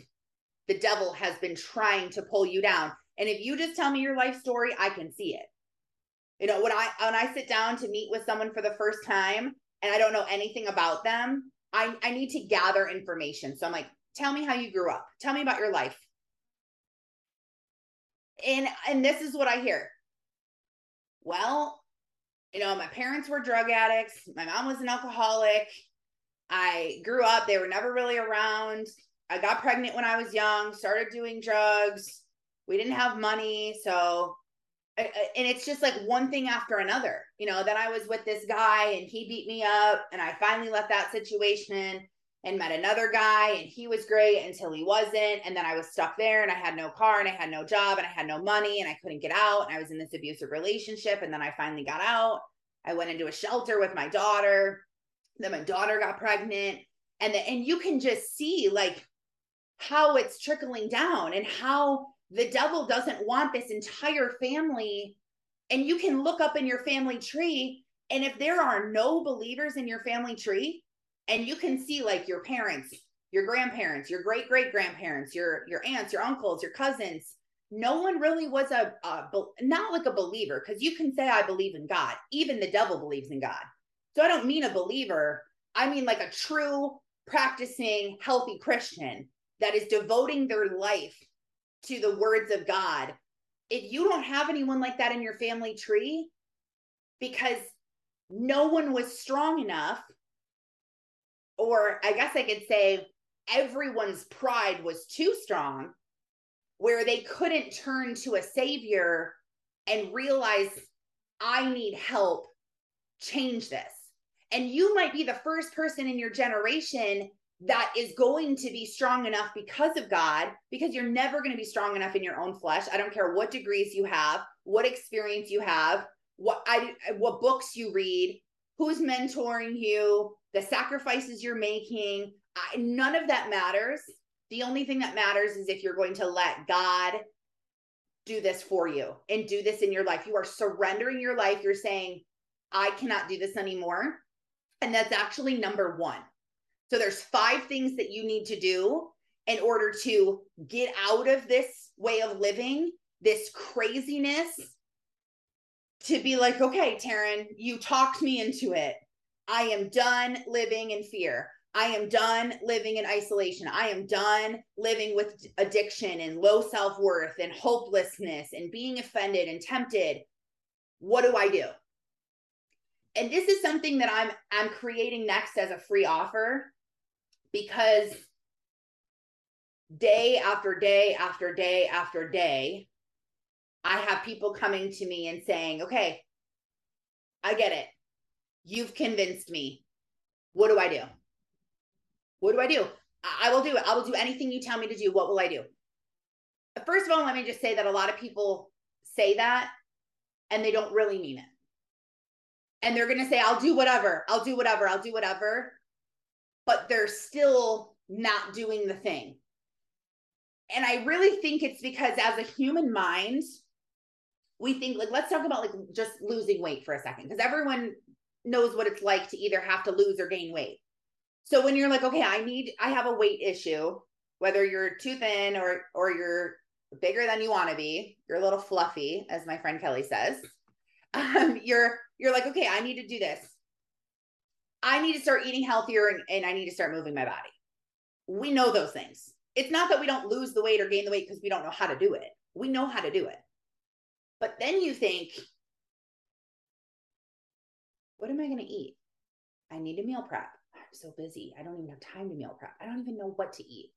the devil has been trying to pull you down. And if you just tell me your life story, I can see it. You know, when I when I sit down to meet with someone for the first time and I don't know anything about them, I, I need to gather information. So I'm like, tell me how you grew up. Tell me about your life and and this is what I hear. Well, you know, my parents were drug addicts. My mom was an alcoholic. I grew up, they were never really around. I got pregnant when I was young, started doing drugs. We didn't have money, so and it's just like one thing after another. You know, then I was with this guy and he beat me up and I finally left that situation and met another guy and he was great until he wasn't and then i was stuck there and i had no car and i had no job and i had no money and i couldn't get out and i was in this abusive relationship and then i finally got out. I went into a shelter with my daughter. Then my daughter got pregnant and the, and you can just see like how it's trickling down and how the devil doesn't want this entire family and you can look up in your family tree and if there are no believers in your family tree and you can see like your parents your grandparents your great great grandparents your your aunts your uncles your cousins. No one really was a, a not like a believer because you can say i believe in god. Even the devil believes in god. So i don't mean a believer. I mean like a true practicing healthy christian that is devoting their life to the words of God, if you don't have anyone like that in your family tree, because no one was strong enough, or I guess I could say everyone's pride was too strong, where they couldn't turn to a savior and realize, I need help, change this. And you might be the first person in your generation that is going to be strong enough because of God, because you're never going to be strong enough in your own flesh. I don't care what degrees you have, what experience you have, what I what books you read, who's mentoring you, the sacrifices you're making. I, none of that matters. The only thing that matters is if you're going to let God do this for you and do this in your life. You are surrendering your life. You're saying, I cannot do this anymore. And that's actually number one. So there's five things that you need to do in order to get out of this way of living, this craziness, to be like, okay, Taryn, you talked me into it. I am done living in fear. I am done living in isolation. I am done living with addiction and low self worth and hopelessness and being offended and tempted. What do I do? And this is something that I'm I'm creating next as a free offer because day after day after day after day, I have people coming to me and saying, okay, I get it. You've convinced me. What do I do? What do I do? I will do it. I will do anything you tell me to do. What will I do? First of all, let me just say that a lot of people say that and they don't really mean it. And they're going to say, I'll do whatever. I'll do whatever. I'll do whatever but they're still not doing the thing. And I really think it's because as a human mind, we think like let's talk about like just losing weight for a second because everyone knows what it's like to either have to lose or gain weight. So when you're like, okay, I need I have a weight issue, whether you're too thin or or you're bigger than you want to be, you're a little fluffy, as my friend Kelly says. Um, you're you're like, okay, I need to do this. I need to start eating healthier and, and I need to start moving my body. We know those things. It's not that we don't lose the weight or gain the weight because we don't know how to do it. We know how to do it. But then you think, what am I going to eat? I need a meal prep. I'm so busy. I don't even have time to meal prep. I don't even know what to eat.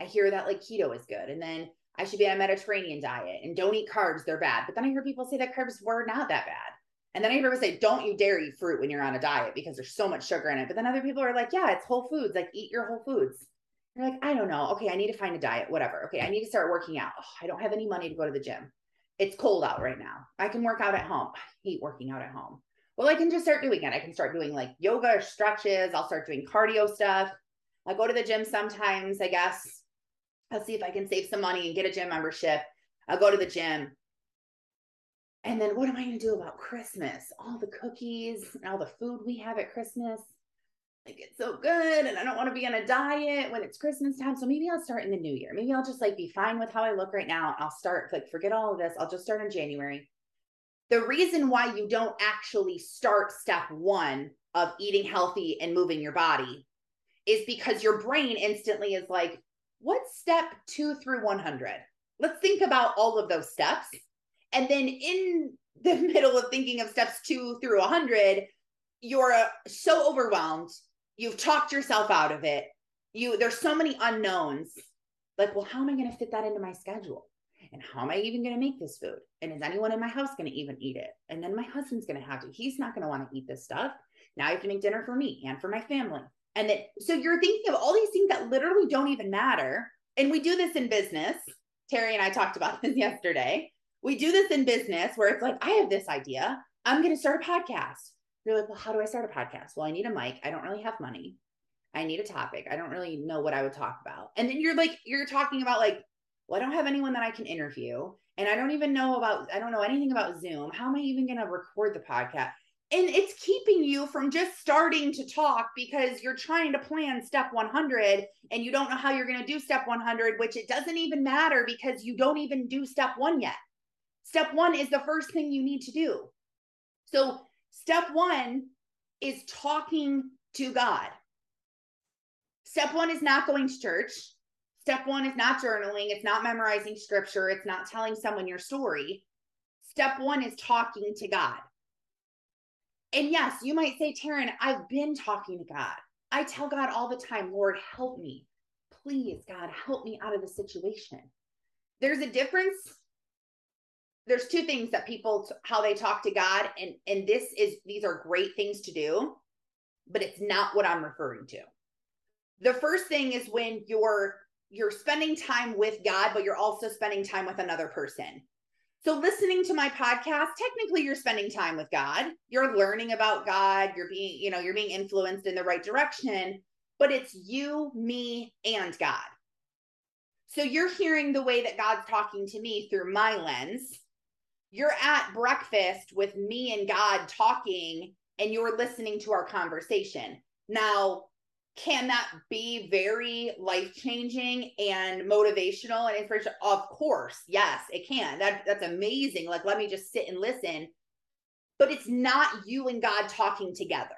I hear that like keto is good. And then I should be on a Mediterranean diet and don't eat carbs. They're bad. But then I hear people say that carbs were not that bad. And then I hear people say, don't you dare eat fruit when you're on a diet because there's so much sugar in it. But then other people are like, yeah, it's whole foods. Like eat your whole foods. You're like, I don't know. Okay, I need to find a diet, whatever. Okay, I need to start working out. Oh, I don't have any money to go to the gym. It's cold out right now. I can work out at home. I hate working out at home. Well, I can just start doing it. I can start doing like yoga or stretches. I'll start doing cardio stuff. I go to the gym sometimes, I guess. I'll see if I can save some money and get a gym membership. I'll go to the gym. And then what am I going to do about Christmas? All the cookies and all the food we have at Christmas. Like it's so good. And I don't want to be on a diet when it's Christmas time. So maybe I'll start in the new year. Maybe I'll just like be fine with how I look right now. I'll start like forget all of this. I'll just start in January. The reason why you don't actually start step one of eating healthy and moving your body is because your brain instantly is like, what's step two through 100? Let's think about all of those steps and then in the middle of thinking of steps two through 100, you're uh, so overwhelmed. You've talked yourself out of it. You there's so many unknowns. Like, well, how am I going to fit that into my schedule? And how am I even going to make this food? And is anyone in my house going to even eat it? And then my husband's going to have to. He's not going to want to eat this stuff. Now I have to make dinner for me and for my family. And then, so you're thinking of all these things that literally don't even matter. And we do this in business. Terry and I talked about this yesterday we do this in business where it's like, I have this idea. I'm going to start a podcast. You're like, well, how do I start a podcast? Well, I need a mic. I don't really have money. I need a topic. I don't really know what I would talk about. And then you're like, you're talking about like, well, I don't have anyone that I can interview. And I don't even know about, I don't know anything about Zoom. How am I even going to record the podcast? And it's keeping you from just starting to talk because you're trying to plan step 100 and you don't know how you're going to do step 100, which it doesn't even matter because you don't even do step one yet. Step one is the first thing you need to do. So, step one is talking to God. Step one is not going to church. Step one is not journaling, it's not memorizing scripture, it's not telling someone your story. Step one is talking to God. And yes, you might say, Taryn, I've been talking to God. I tell God all the time, Lord, help me. Please, God, help me out of the situation. There's a difference. There's two things that people how they talk to God and and this is these are great things to do, but it's not what I'm referring to. The first thing is when you're you're spending time with God, but you're also spending time with another person. So, listening to my podcast, technically you're spending time with God. You're learning about God. You're being, you know, you're being influenced in the right direction, but it's you, me, and God. So, you're hearing the way that God's talking to me through my lens. You're at breakfast with me and God talking, and you're listening to our conversation. Now, can that be very life changing and motivational and inspirational? Of course, yes, it can. That that's amazing. Like, let me just sit and listen. But it's not you and God talking together.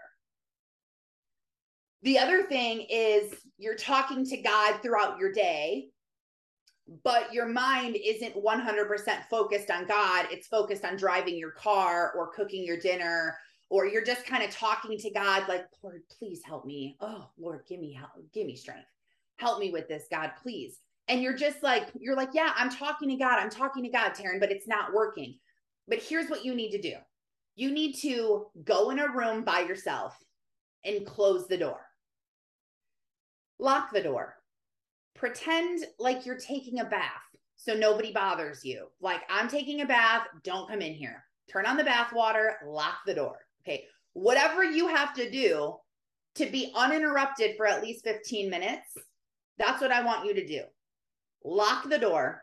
The other thing is you're talking to God throughout your day, but your mind isn't 100% focused on God. It's focused on driving your car or cooking your dinner or you're just kind of talking to God, like, Lord, please help me. Oh, Lord, give me help, give me strength. Help me with this, God, please. And you're just like, you're like, yeah, I'm talking to God. I'm talking to God, Taryn, but it's not working. But here's what you need to do you need to go in a room by yourself and close the door. Lock the door. Pretend like you're taking a bath so nobody bothers you. Like, I'm taking a bath, don't come in here. Turn on the bath water, lock the door. Okay. Whatever you have to do to be uninterrupted for at least 15 minutes, that's what I want you to do. Lock the door,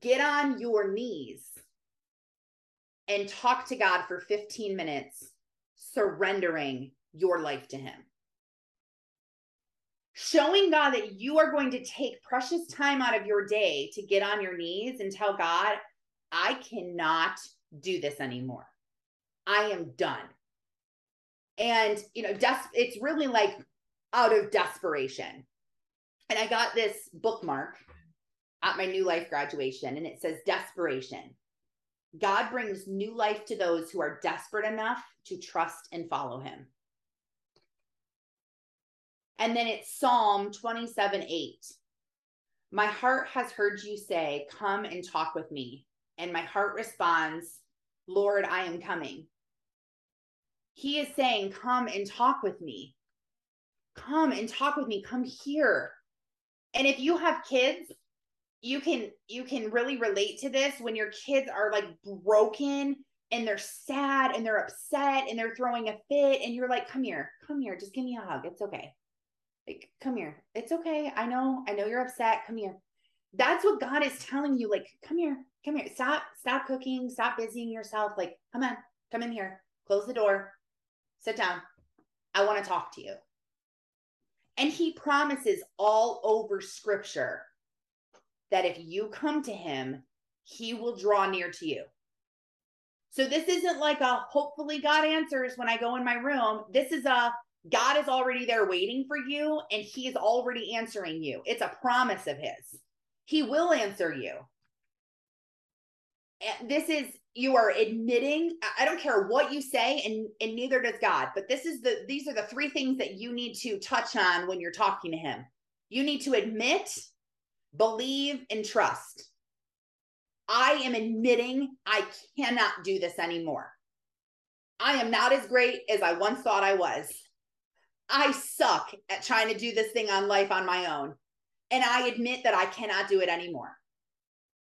get on your knees, and talk to God for 15 minutes, surrendering your life to Him. Showing God that you are going to take precious time out of your day to get on your knees and tell God, I cannot do this anymore. I am done. And, you know, des- it's really like out of desperation. And I got this bookmark at my new life graduation, and it says desperation. God brings new life to those who are desperate enough to trust and follow him. And then it's Psalm 27 8. My heart has heard you say, Come and talk with me. And my heart responds, Lord, I am coming. He is saying, Come and talk with me. Come and talk with me. Come here. And if you have kids, you can you can really relate to this when your kids are like broken and they're sad and they're upset and they're throwing a fit and you're like come here. Come here. Just give me a hug. It's okay. Like come here. It's okay. I know. I know you're upset. Come here. That's what god is telling you like come here. Come here. Stop stop cooking. Stop busying yourself. Like come on. Come in here. Close the door sit down. I want to talk to you. And he promises all over scripture that if you come to him, he will draw near to you. So this isn't like a hopefully God answers when I go in my room. This is a God is already there waiting for you and he is already answering you. It's a promise of his. He will answer you. This is you are admitting i don't care what you say and and neither does god. But this is the these are the three things that you need to touch on when you're talking to him. You need to admit believe and trust. I am admitting i cannot do this anymore. I am not as great as i once thought i was. I suck at trying to do this thing on life on my own and i admit that i cannot do it anymore.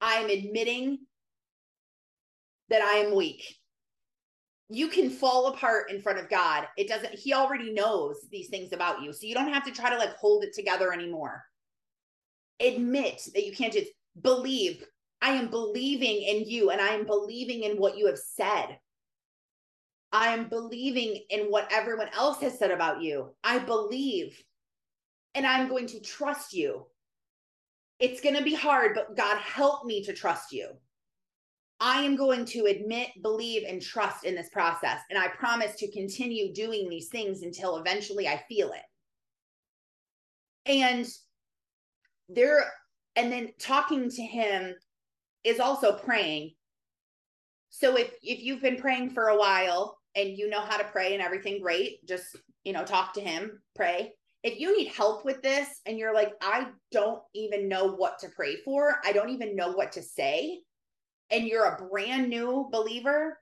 I am admitting that I am weak. You can fall apart in front of God. It doesn't, He already knows these things about you. So you don't have to try to like hold it together anymore. Admit that you can't just believe. I am believing in you and I am believing in what you have said. I am believing in what everyone else has said about you. I believe and I'm going to trust you. It's going to be hard, but God, help me to trust you. I am going to admit, believe, and trust in this process. And I promise to continue doing these things until eventually I feel it. And there and then talking to him is also praying so if if you've been praying for a while and you know how to pray and everything great just you know talk to him pray if you need help with this and you're like i don't even know what to pray for i don't even know what to say and you're a brand new believer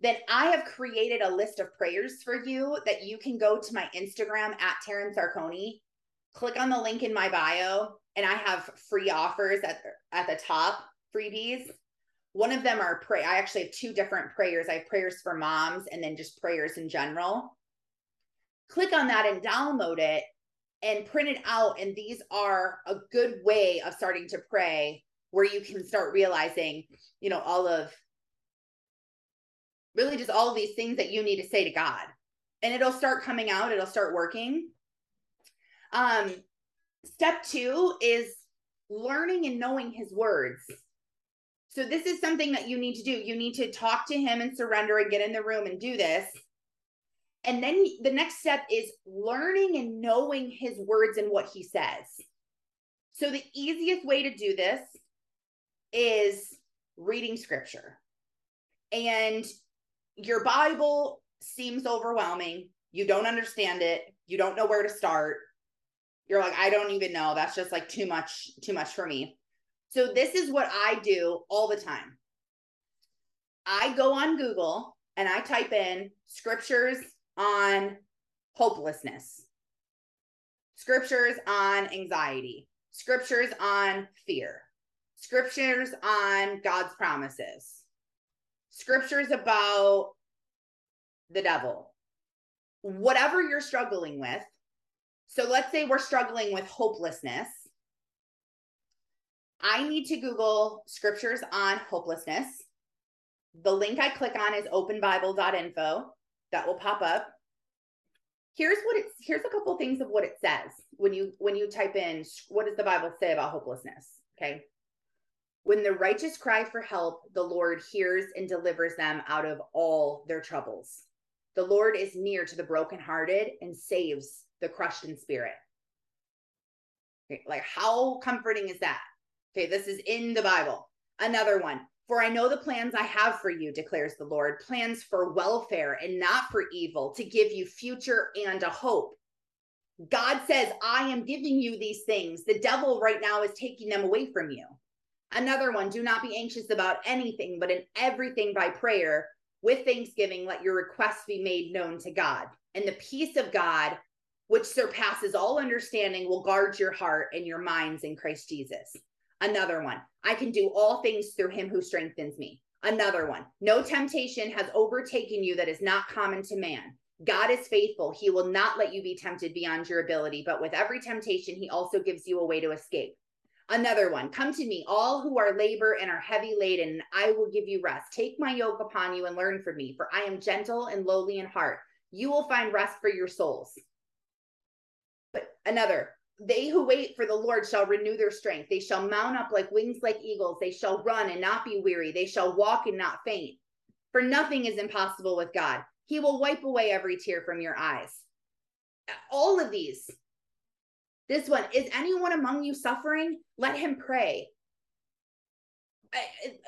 then I have created a list of prayers for you that you can go to my Instagram at Taryn Sarconi, click on the link in my bio, and I have free offers at at the top, freebies. One of them are pray. I actually have two different prayers. I have prayers for moms and then just prayers in general. Click on that and download it and print it out. And these are a good way of starting to pray where you can start realizing, you know, all of really just all these things that you need to say to God. And it'll start coming out, it'll start working. Um, step two is learning and knowing his words. So, this is something that you need to do. You need to talk to him and surrender and get in the room and do this. And then the next step is learning and knowing his words and what he says. So, the easiest way to do this is reading scripture. And your Bible seems overwhelming. You don't understand it. You don't know where to start. You're like, I don't even know. That's just like too much, too much for me. So, this is what I do all the time. I go on Google and I type in scriptures on hopelessness, scriptures on anxiety, scriptures on fear, scriptures on God's promises, scriptures about the devil, whatever you're struggling with. So let's say we're struggling with hopelessness. I need to Google scriptures on hopelessness. The link I click on is openbible.info. That will pop up. Here's what it's here's a couple things of what it says when you when you type in what does the Bible say about hopelessness? Okay. When the righteous cry for help, the Lord hears and delivers them out of all their troubles. The Lord is near to the brokenhearted and saves the crushed in spirit. Okay, like, how comforting is that? Okay, this is in the Bible. Another one. For I know the plans I have for you, declares the Lord plans for welfare and not for evil, to give you future and a hope. God says, I am giving you these things. The devil right now is taking them away from you. Another one, do not be anxious about anything, but in everything by prayer with thanksgiving, let your requests be made known to God. And the peace of God, which surpasses all understanding, will guard your heart and your minds in Christ Jesus. Another one, I can do all things through him who strengthens me. Another one, no temptation has overtaken you that is not common to man. God is faithful. He will not let you be tempted beyond your ability, but with every temptation, he also gives you a way to escape. Another one, come to me, all who are labor and are heavy laden, and I will give you rest. Take my yoke upon you and learn from me, for I am gentle and lowly in heart. You will find rest for your souls. But another, they who wait for the Lord shall renew their strength. They shall mount up like wings like eagles. They shall run and not be weary. They shall walk and not faint. For nothing is impossible with God. He will wipe away every tear from your eyes. All of these this one is anyone among you suffering? Let him pray.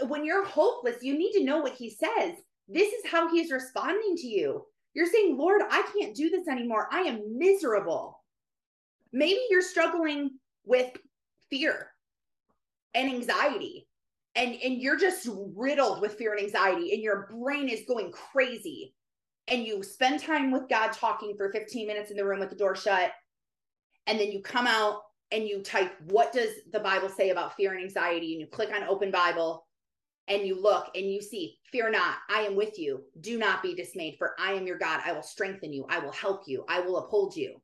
When you're hopeless, you need to know what he says. This is how he's responding to you. You're saying, Lord, I can't do this anymore. I am miserable. Maybe you're struggling with fear and anxiety, and, and you're just riddled with fear and anxiety, and your brain is going crazy. And you spend time with God talking for 15 minutes in the room with the door shut, and then you come out and you type what does the bible say about fear and anxiety? And you click on open bible and you look and you see fear not i am with you. Do not be dismayed for i am your god. I will strengthen you. I will help you. I will uphold you.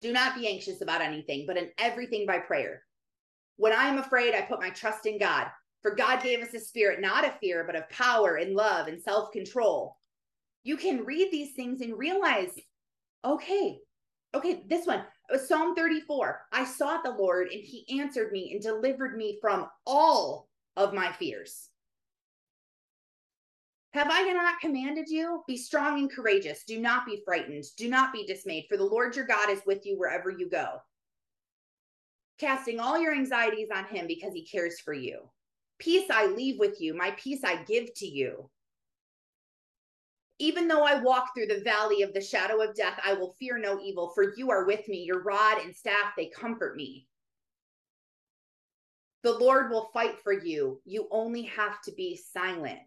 Do not be anxious about anything but in everything by prayer. When i am afraid i put my trust in god. For god gave us a spirit not of fear but of power and love and self-control. You can read these things and realize okay okay this one Psalm 34 I sought the Lord, and he answered me and delivered me from all of my fears. Have I not commanded you? Be strong and courageous. Do not be frightened. Do not be dismayed, for the Lord your God is with you wherever you go. casting all your anxieties on him because he cares for you. Peace I leave with you, my peace I give to you. Even though I walk through the valley of the shadow of death, I will fear no evil, for you are with me. Your rod and staff, they comfort me. The Lord will fight for you. You only have to be silent.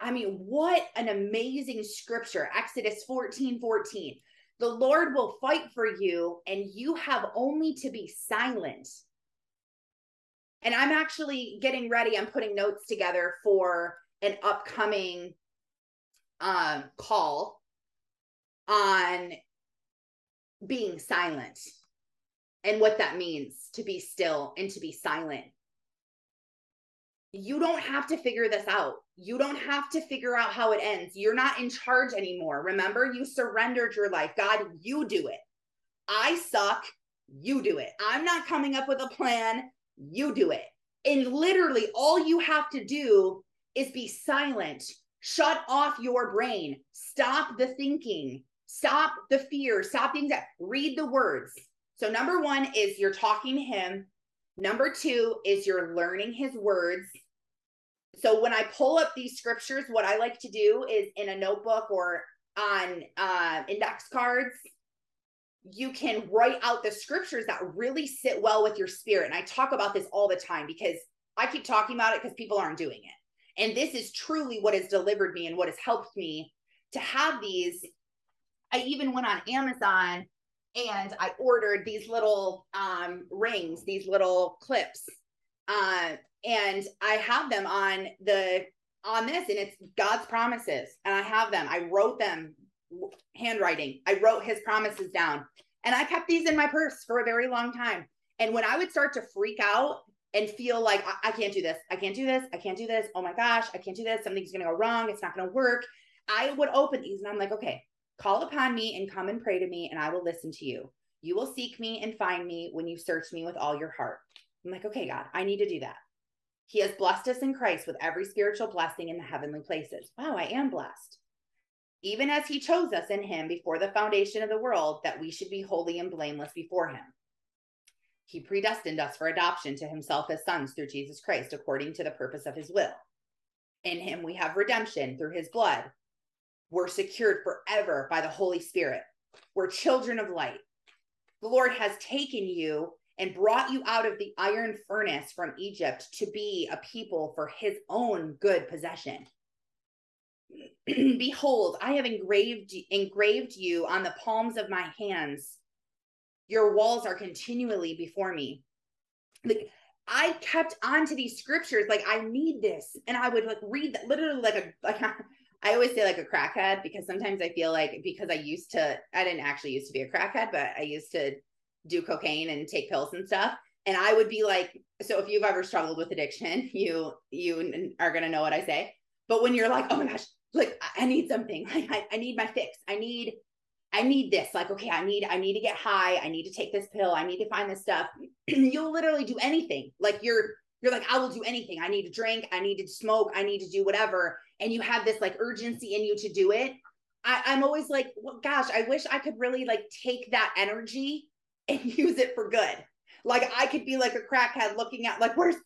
I mean, what an amazing scripture. Exodus 14 14. The Lord will fight for you, and you have only to be silent. And I'm actually getting ready. I'm putting notes together for an upcoming um, call on being silent and what that means to be still and to be silent. You don't have to figure this out. You don't have to figure out how it ends. You're not in charge anymore. Remember, you surrendered your life. God, you do it. I suck. You do it. I'm not coming up with a plan. You do it. And literally, all you have to do is be silent. Shut off your brain. Stop the thinking. Stop the fear. Stop things that read the words. So, number one is you're talking to him. Number two is you're learning his words so when I pull up these scriptures, what I like to do is in a notebook or on uh, index cards, you can write out the scriptures that really sit well with your spirit. And I talk about this all the time because I keep talking about it because people aren't doing it. And this is truly what has delivered me and what has helped me to have these. I even went on Amazon and I ordered these little um, rings, these little clips. Uh, and I have them on the on this, and it's God's promises, and I have them. I wrote them handwriting. I wrote His promises down, and I kept these in my purse for a very long time. And when I would start to freak out and feel like I, I can't do this, I can't do this, I can't do this. Oh my gosh, I can't do this. Something's going to go wrong. It's not going to work. I would open these, and I'm like, okay, call upon me and come and pray to me, and I will listen to you. You will seek me and find me when you search me with all your heart. I'm like, okay, God, I need to do that. He has blessed us in Christ with every spiritual blessing in the heavenly places. Wow, I am blessed. Even as he chose us in him before the foundation of the world, that we should be holy and blameless before him. He predestined us for adoption to himself as sons through Jesus Christ, according to the purpose of his will. In him we have redemption through his blood. We're secured forever by the Holy Spirit. We're children of light. The Lord has taken you and brought you out of the iron furnace from Egypt to be a people for his own good possession. Behold, I have engraved engraved you on the palms of my hands. Your walls are continually before me. Like I kept on to these scriptures, like I need this, and I would like read that literally like a like I always say like a crackhead because sometimes I feel like because I used to I didn't actually used to be a crackhead, but I used to do cocaine and take pills and stuff. And i would be like so if you've ever struggled with addiction you you are going to know what i say. But when you're like oh my gosh like i need something. Like I, I need my fix. I need i need this like okay i need i need to get high i need to take this pill i need to find this stuff you'll literally do anything like you're you're like i will do anything i need to drink i need to smoke i need to do whatever and you have this like urgency in you to do it I, i'm always like well, gosh i wish i could really like take that energy and use it for good. Like I could be like a crackhead looking at like where's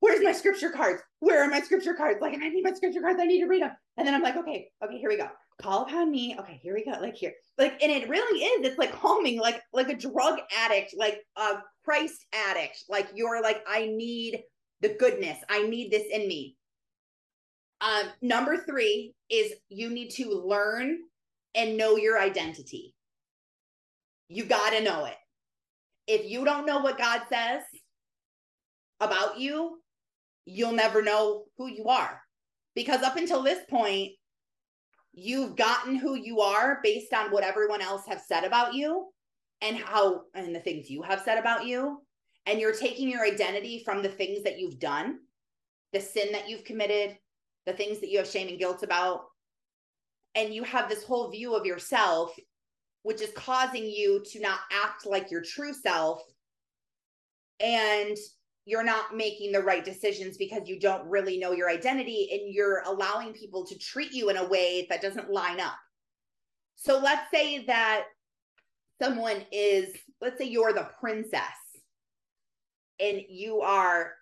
where's my scripture cards? Where are my scripture cards? Like, I need my scripture cards. I need to read them. And then I'm like, okay, okay, here we go. Call upon me. Okay, here we go. Like here, like, and it really is. It's like calming, like like a drug addict, like a Christ addict. Like you're like, I need the goodness. I need this in me. Um, number three is you need to learn and know your identity. You got to know it if you don't know what God says about you, you'll never know who you are. Because up until this point, you've gotten who you are based on what everyone else has said about you and how and the things you have said about you. And you're taking your identity from the things that you've done the sin that you've committed the things that you have shame and guilt about. And you have this whole view of yourself which is causing you to not act like your true self. And you're not making the right decisions because you don't really know your identity and you're allowing people to treat you in a way that doesn't line up. So let's say that someone is, let's say you're the princess and you are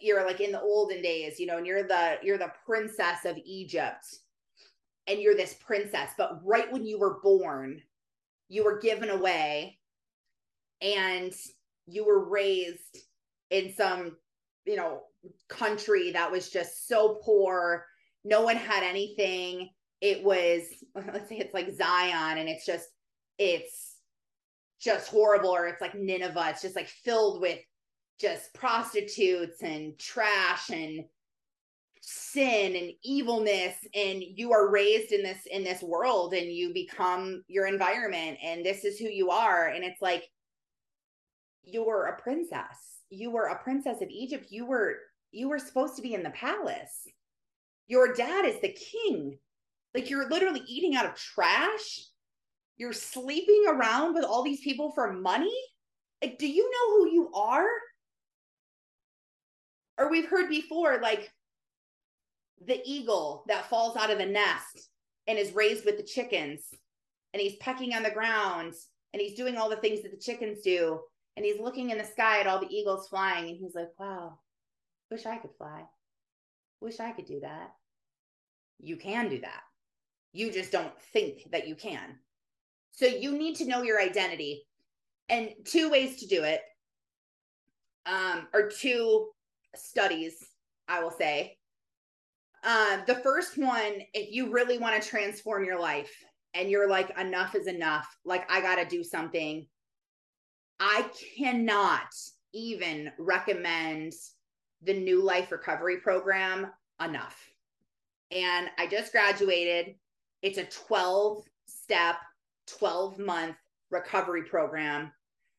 you're like in the olden days, you know, and you're the you're the princess of Egypt and you're this princess, but right when you were born, you were given away and you were raised in some, you know, country that was just so poor. No one had anything. It was, let's say it's like Zion and it's just, it's just horrible, or it's like Nineveh. It's just like filled with just prostitutes and trash and sin and evilness and you are raised in this in this world and you become your environment and this is who you are and it's like you're a princess. You were a princess of Egypt. You were you were supposed to be in the palace. Your dad is the king. Like you're literally eating out of trash. You're sleeping around with all these people for money. Like do you know who you are? Or we've heard before like the eagle that falls out of the nest and is raised with the chickens and he's pecking on the ground and he's doing all the things that the chickens do and he's looking in the sky at all the eagles flying and he's like wow wish i could fly. Wish i could do that. You can do that. You just don't think that you can. So you need to know your identity and two ways to do it um or two studies i will say. Uh, the first one, if you really want to transform your life and you're like, enough is enough, like, I got to do something, I cannot even recommend the New Life Recovery Program enough. And I just graduated. It's a 12 step, 12 month recovery program.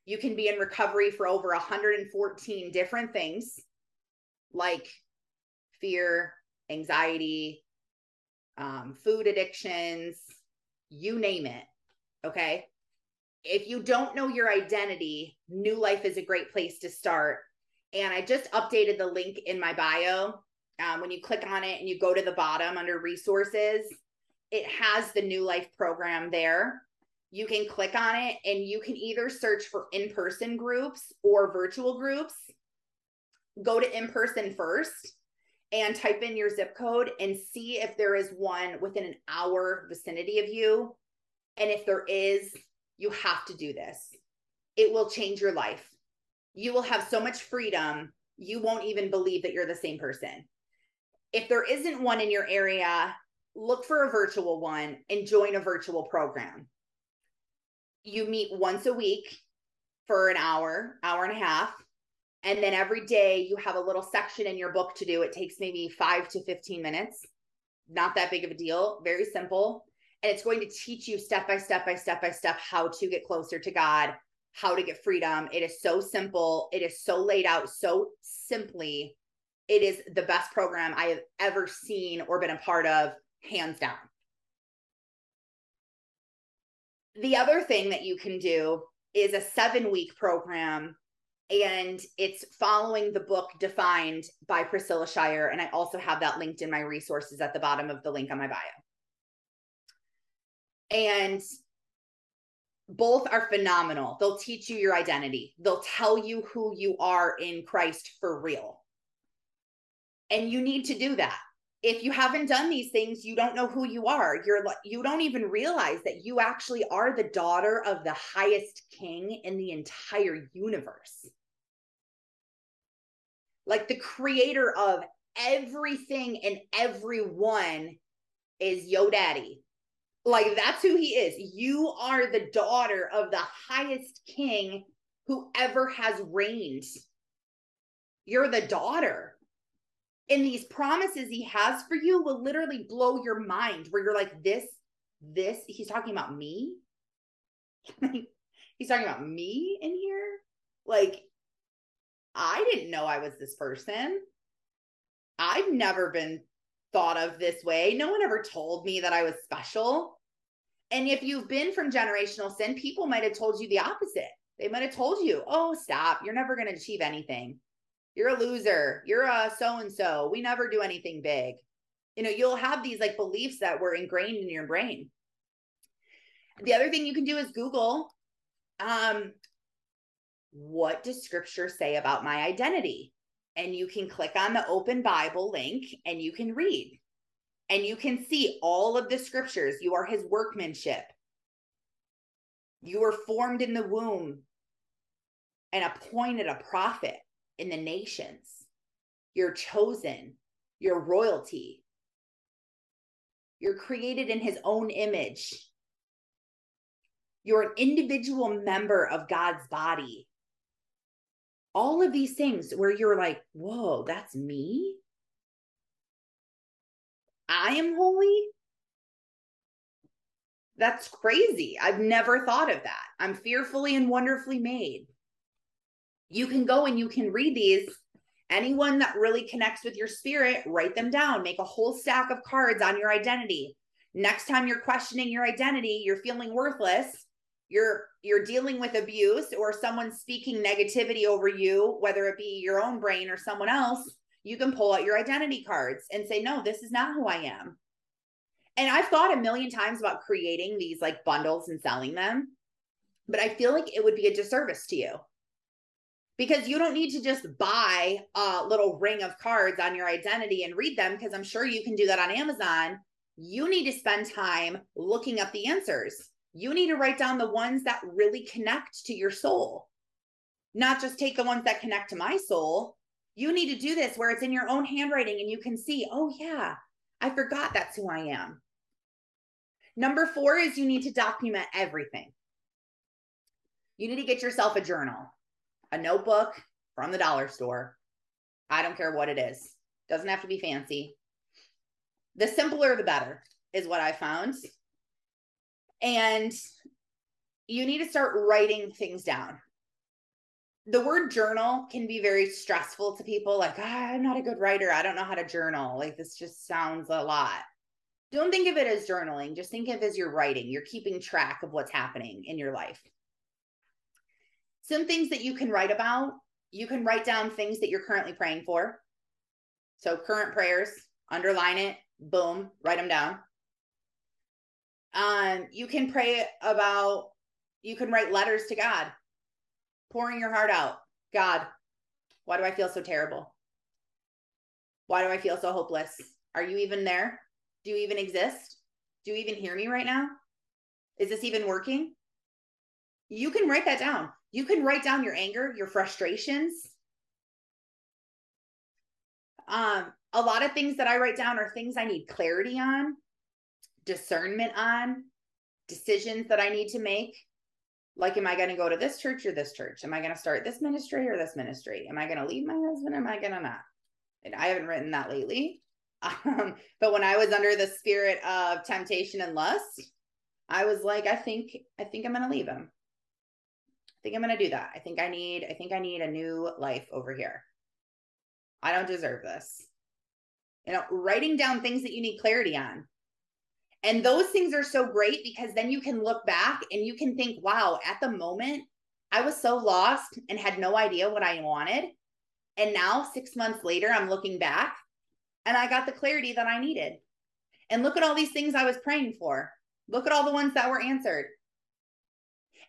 You can be in recovery for over 114 different things like fear, anxiety, um, food addictions, you name it. Okay. If you don't know your identity, New Life is a great place to start. And I just updated the link in my bio. Um, when you click on it and you go to the bottom under resources, it has the New Life program there. You can click on it and you can either search for in person groups or virtual groups. Go to in person first and type in your zip code and see if there is one within an hour vicinity of you. And if there is, you have to do this. It will change your life. You will have so much freedom, you won't even believe that you're the same person. If there isn't one in your area, look for a virtual one and join a virtual program. You meet once a week for an hour, hour and a half and then every day you have a little section in your book to do. It takes maybe five to 15 minutes. Not that big of a deal, very simple. And it's going to teach you step by step by step by step how to get closer to God, how to get freedom. It is so simple. It is so laid out so simply. It is the best program I have ever seen or been a part of, hands down. The other thing that you can do is a seven week program and it's following the book defined by priscilla shirer and i also have that linked in my resources at the bottom of the link on my bio and both are phenomenal. They'll teach you your identity. They'll tell you who you are in christ for real. And you need to do that. If you haven't done these things you don't know who you are. You're you don't even realize that you actually are the daughter of the highest king in the entire universe. Like the creator of everything and everyone is yo daddy. Like that's who he is. You are the daughter of the highest king who ever has reigned. You're the daughter. And these promises he has for you will literally blow your mind where you're like, this, this, he's talking about me. he's talking about me in here. Like, I didn't know I was this person. I've never been thought of this way. No one ever told me that I was special. And if you've been from generational sin, people might have told you the opposite. They might have told you, oh, stop, you're never going to achieve anything. You're a loser. You're a so and so. We never do anything big. You know, you'll have these like beliefs that were ingrained in your brain. The other thing you can do is Google um, what does scripture say about my identity? And you can click on the open Bible link and you can read. And you can see all of the scriptures. You are his workmanship. You were formed in the womb and appointed a prophet in the nations. You're chosen. You're royalty. You're created in his own image. You're an individual member of God's body. All of these things where you're like, whoa, that's me. I am holy. That's crazy. I've never thought of that. I'm fearfully and wonderfully made. You can go and you can read these. Anyone that really connects with your spirit, write them down. Make a whole stack of cards on your identity. Next time you're questioning your identity, you're feeling worthless, you're you're dealing with abuse or someone speaking negativity over you, whether it be your own brain or someone else, you can pull out your identity cards and say, "No, this is not who I am." And I've thought a million times about creating these like bundles and selling them, but I feel like it would be a disservice to you because you don't need to just buy a little ring of cards on your identity and read them because I'm sure you can do that on Amazon. You need to spend time looking up the answers. You need to write down the ones that really connect to your soul, not just take the ones that connect to my soul. You need to do this where it's in your own handwriting and you can see, oh, yeah, I forgot that's who I am. Number four is you need to document everything. You need to get yourself a journal, a notebook from the dollar store. I don't care what it is, doesn't have to be fancy. The simpler, the better, is what I found. And you need to start writing things down. The word journal can be very stressful to people like, oh, I'm not a good writer. I don't know how to journal. Like, this just sounds a lot. Don't think of it as journaling. Just think of it as you're writing. You're keeping track of what's happening in your life. Some things that you can write about you can write down things that you're currently praying for. So, current prayers, underline it, boom, write them down. Um, you can pray about, you can write letters to God, pouring your heart out. God, why do I feel so terrible? Why do I feel so hopeless? Are you even there? Do you even exist? Do you even hear me right now? Is this even working? You can write that down. You can write down your anger, your frustrations. Um, a lot of things that I write down are things I need clarity on discernment on, decisions that I need to make. Like, am I going to go to this church or this church? Am I going to start this ministry or this ministry? Am I going to leave my husband? Am I going to not? And I haven't written that lately. Um, but when I was under the spirit of temptation and lust, I was like, I think, I think I'm going to leave him. I think I'm going to do that. I think I need, I think I need a new life over here. I don't deserve this. You know, writing down things that you need clarity on. And those things are so great because then you can look back and you can think, wow, at the moment, I was so lost and had no idea what I wanted. And now, six months later, I'm looking back and I got the clarity that I needed. And look at all these things I was praying for. Look at all the ones that were answered.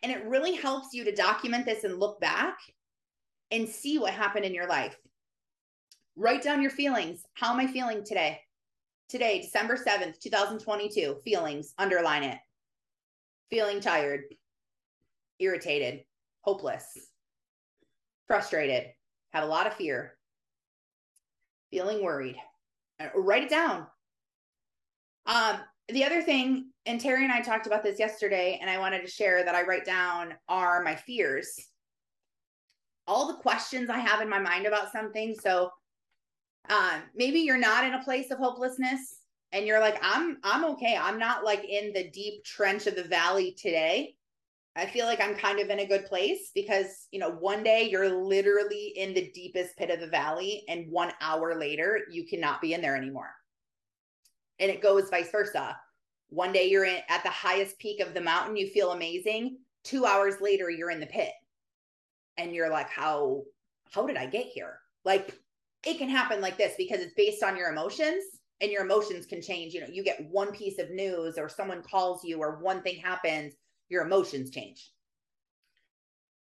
And it really helps you to document this and look back and see what happened in your life. Write down your feelings. How am I feeling today? Today, December 7th, 2022, feelings, underline it. Feeling tired, irritated, hopeless, frustrated, have a lot of fear, feeling worried. Uh, write it down. Um, the other thing, and Terry and I talked about this yesterday, and I wanted to share that I write down are my fears. All the questions I have in my mind about something. So um, maybe you're not in a place of hopelessness and you're like, I'm I'm okay. I'm not like in the deep trench of the valley today. I feel like I'm kind of in a good place because, you know, one day you're literally in the deepest pit of the valley, and one hour later, you cannot be in there anymore. And it goes vice versa. One day you're in, at the highest peak of the mountain, you feel amazing. Two hours later, you're in the pit. And you're like, how how did I get here? Like it can happen like this because it's based on your emotions and your emotions can change. You know, you get one piece of news or someone calls you or one thing happens, your emotions change.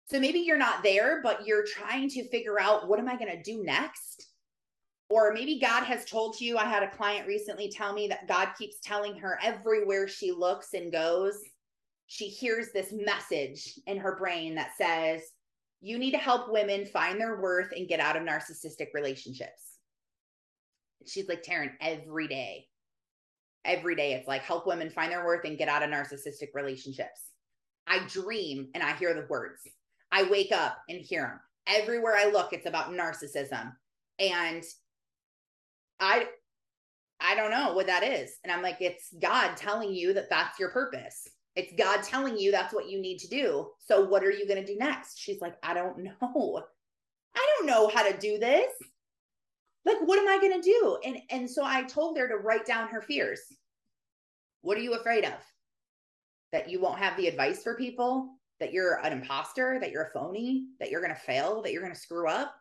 So maybe you're not there, but you're trying to figure out what am I going to do next? Or maybe God has told you. I had a client recently tell me that God keeps telling her everywhere she looks and goes, she hears this message in her brain that says, You need to help women find their worth and get out of narcissistic relationships. She's like, Taryn, every day, every day, it's like, help women find their worth and get out of narcissistic relationships. I dream and I hear the words. I wake up and hear them. Everywhere I look, it's about narcissism. And I I don't know what that is. And I'm like, it's God telling you that that's your purpose. It's God telling you that's what you need to do. So what are you going to do next? She's like, I don't know. I don't know how to do this. Like, what am I going to do? And and so I told her to write down her fears. What are you afraid of? That you won't have the advice for people, that you're an imposter, that you're a phony, that you're going to fail, that you're going to screw up.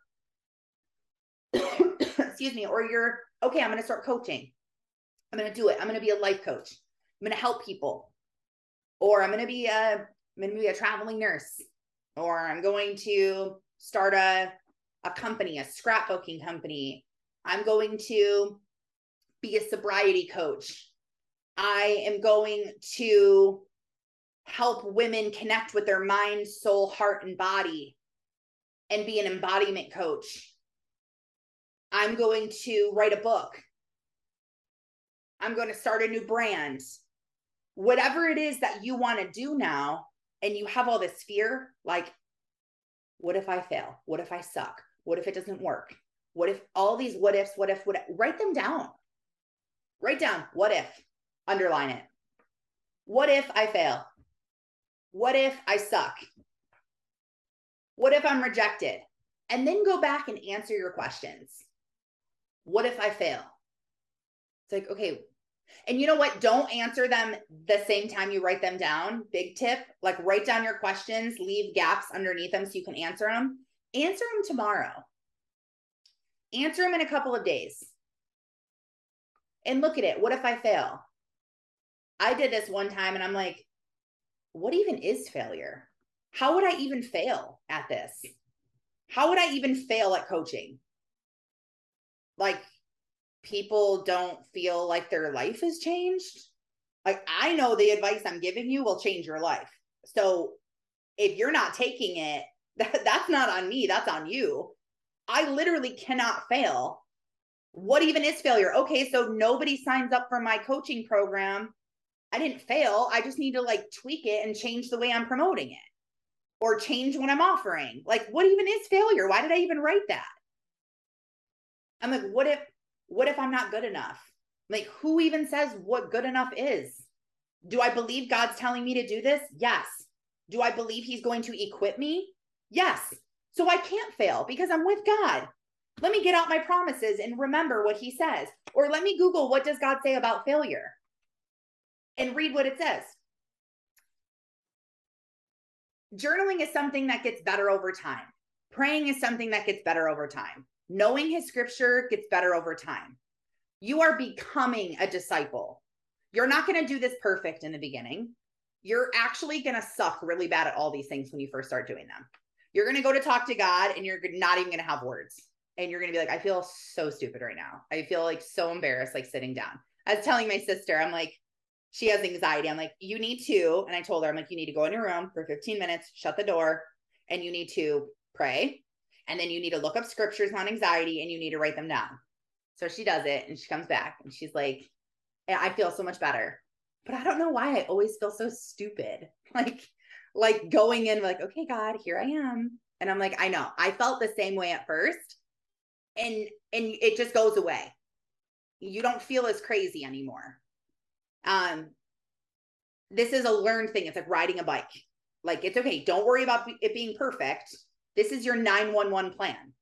Excuse me, or you're okay, I'm going to start coaching. I'm going to do it. I'm going to be a life coach. I'm going to help people. Or I'm going to be a I'm going to be a traveling nurse. Or I'm going to start a a company, a scrapbooking company. I'm going to be a sobriety coach. I am going to help women connect with their mind, soul, heart, and body and be an embodiment coach. I'm going to write a book. I'm going to start a new brand. Whatever it is that you want to do now, and you have all this fear like, what if I fail? What if I suck? What if it doesn't work? What if all these what ifs, what if, what if, write them down. Write down what if, underline it. What if I fail? What if I suck? What if I'm rejected? And then go back and answer your questions. What if I fail? It's like, okay. And you know what? Don't answer them the same time you write them down. Big tip like, write down your questions, leave gaps underneath them so you can answer them. Answer them tomorrow. Answer them in a couple of days. And look at it. What if I fail? I did this one time and I'm like, what even is failure? How would I even fail at this? How would I even fail at coaching? Like, people don't feel like their life has changed. Like, I know the advice I'm giving you will change your life. So, if you're not taking it, that, that's not on me, that's on you. I literally cannot fail. What even is failure? Okay, so nobody signs up for my coaching program I didn't fail. I just need to like tweak it and change the way I'm promoting it or change what I'm offering. Like, what even is failure? Why did I even write that? I'm like, what if, what if I'm not good enough? Like, who even says what good enough is? Do I believe God's telling me to do this? Yes. Do I believe He's going to equip me? Yes. So I can't fail because I'm with God. Let me get out my promises and remember what He says. Or let me Google what does God say about failure? and read what it says. Journaling is something that gets better over time. Praying is something that gets better over time. Knowing his scripture gets better over time. You are becoming a disciple. You're not going to do this perfect in the beginning. You're actually going to suck really bad at all these things when you first start doing them. You're going to go to talk to God and you're not even going to have words. And you're going to be like, I feel so stupid right now. I feel like so embarrassed, like sitting down. I was telling my sister, I'm like, she has anxiety. I'm like, you need to. And I told her, I'm like, you need to go in your room for 15 minutes, shut the door, and you need to pray. And then you need to look up scriptures on anxiety and you need to write them down. So she does it and she comes back and she's like, I feel so much better. But I don't know why I always feel so stupid. Like, like going in like, okay, God, here I am. And I'm like, I know. I felt the same way at first. And and it just goes away. You don't feel as crazy anymore um this is a learned thing it's like riding a bike like it's okay don't worry about it being perfect this is your 911 plan.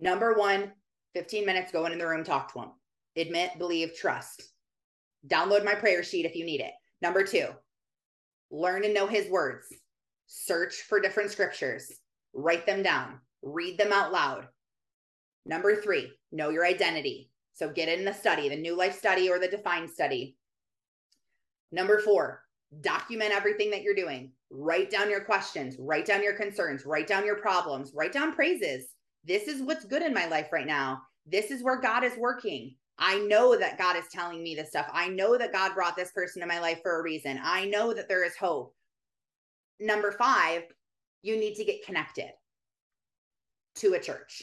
Number one 15 minutes go in the room talk to them. Admit believe trust. Download my prayer sheet if you need it. Number two learn and know his words. Search for different scriptures. Write them down. Read them out loud. Number three know your identity. So get in the study the new life study or the defined study. Number four, document everything that you're doing. Write down your questions, write down your concerns, write down your problems, write down praises. This is what's good in my life right now. This is where God is working. I know that God is telling me this stuff. I know that God brought this person to my life for a reason. I know that there is hope. Number five, you need to get connected to a church.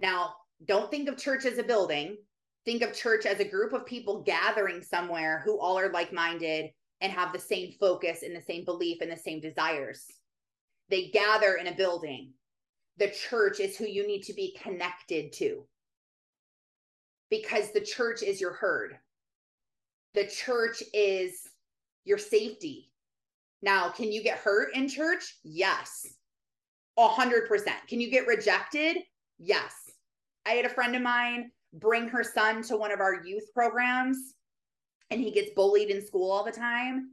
Now, don't think of church as a building. Think of church as a group of people gathering somewhere who all are like minded and have the same focus and the same belief and the same desires. They gather in a building. The church is who you need to be connected to because the church is your herd. The church is your safety. Now, can you get hurt in church? Yes. A hundred percent. Can you get rejected? Yes. I had a friend of mine bring her son to one of our youth programs and he gets bullied in school all the time.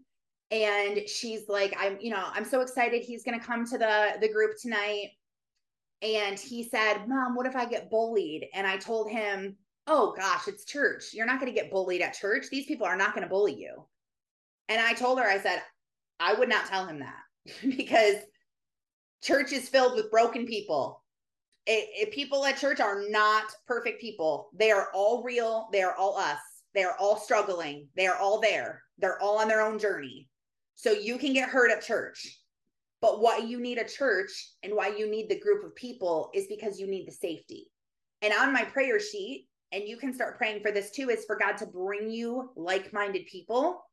And she's like i'm you know i'm so excited he's going to come to the the group tonight. And he said mom what if i get bullied? And i told him oh gosh it's church. You're not going to get bullied at church. These people are not going to bully you. And i told her i said i would not tell him that because church is filled with broken people. It, it, people at church are not perfect people. They are all real. They are all us. They are all struggling. They are all there. They're all on their own journey. So you can get hurt at church. But why you need a church and why you need the group of people is because you need the safety. And on my prayer sheet, and you can start praying for this too, is for God to bring you like minded people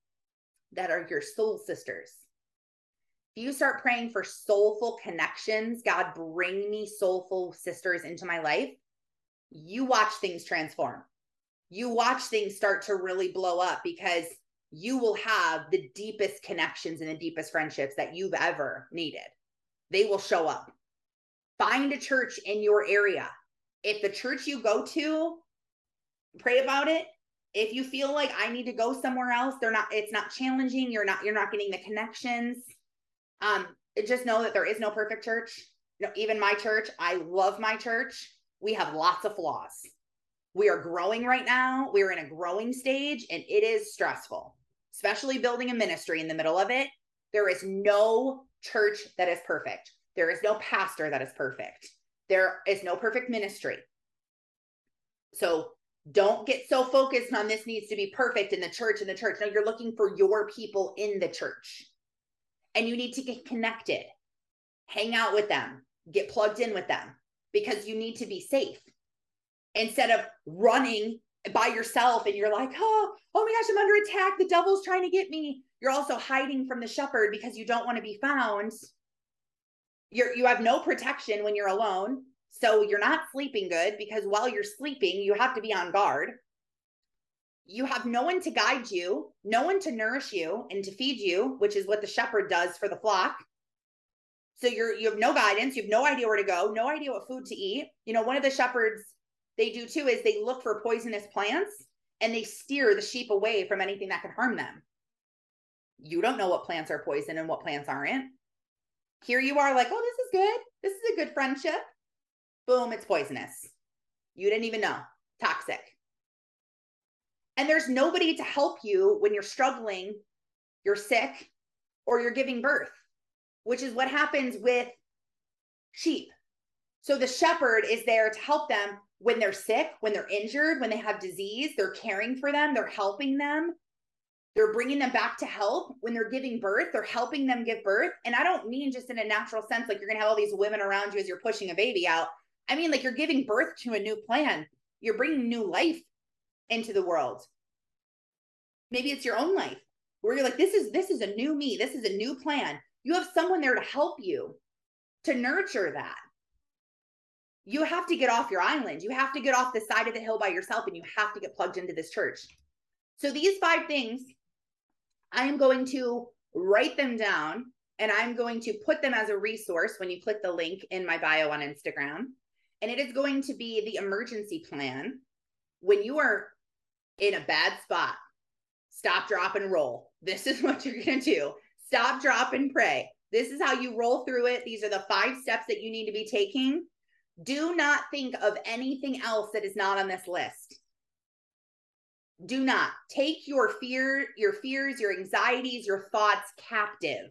that are your soul sisters if you start praying for soulful connections, God, bring me soulful sisters into my life, you watch things transform. You watch things start to really blow up because you will have the deepest connections and the deepest friendships that you've ever needed. They will show up. Find a church in your area. If the church you go to, pray about it. If you feel like I need to go somewhere else, they're not, it's not challenging. You're not, you're not getting the connections um, just know that there is no perfect church. You know, even my church, I love my church. We have lots of flaws. We are growing right now. We're in a growing stage and it is stressful, especially building a ministry in the middle of it. There is no church that is perfect. There is no pastor that is perfect. There is no perfect ministry. So don't get so focused on this needs to be perfect in the church in the church. No, you're looking for your people in the church and you need to get connected, hang out with them, get plugged in with them because you need to be safe instead of running by yourself and you're like, oh, oh my gosh, I'm under attack. The devil's trying to get me. You're also hiding from the shepherd because you don't want to be found. You're you have no protection when you're alone. So you're not sleeping good because while you're sleeping, you have to be on guard you have no one to guide you, no one to nourish you and to feed you, which is what the shepherd does for the flock. So you're you have no guidance, you have no idea where to go, no idea what food to eat. You know, one of the shepherds they do too is they look for poisonous plants and they steer the sheep away from anything that could harm them. You don't know what plants are poison and what plants aren't. Here you are like, "Oh, this is good. This is a good friendship." Boom, it's poisonous. You didn't even know. Toxic. And there's nobody to help you when you're struggling, you're sick, or you're giving birth, which is what happens with sheep. So the shepherd is there to help them when they're sick, when they're injured, when they have disease. They're caring for them, they're helping them. They're bringing them back to health when they're giving birth. They're helping them give birth. And I don't mean just in a natural sense, like you're going to have all these women around you as you're pushing a baby out. I mean, like you're giving birth to a new plan. You're bringing new life into the world. Maybe it's your own life where you're like, this is this is a new me. This is a new plan. You have someone there to help you to nurture that. You have to get off your island. You have to get off the side of the hill by yourself and you have to get plugged into this church. So these five things, I am going to write them down and I'm going to put them as a resource when you click the link in my bio on Instagram. And it is going to be the emergency plan when you are in a bad spot. Stop, drop, and roll. This is what you're going to do. Stop, drop, and pray. This is how you roll through it. These are the five steps that you need to be taking. Do not think of anything else that is not on this list. Do not take your fear, your fears, your anxieties, your thoughts captive.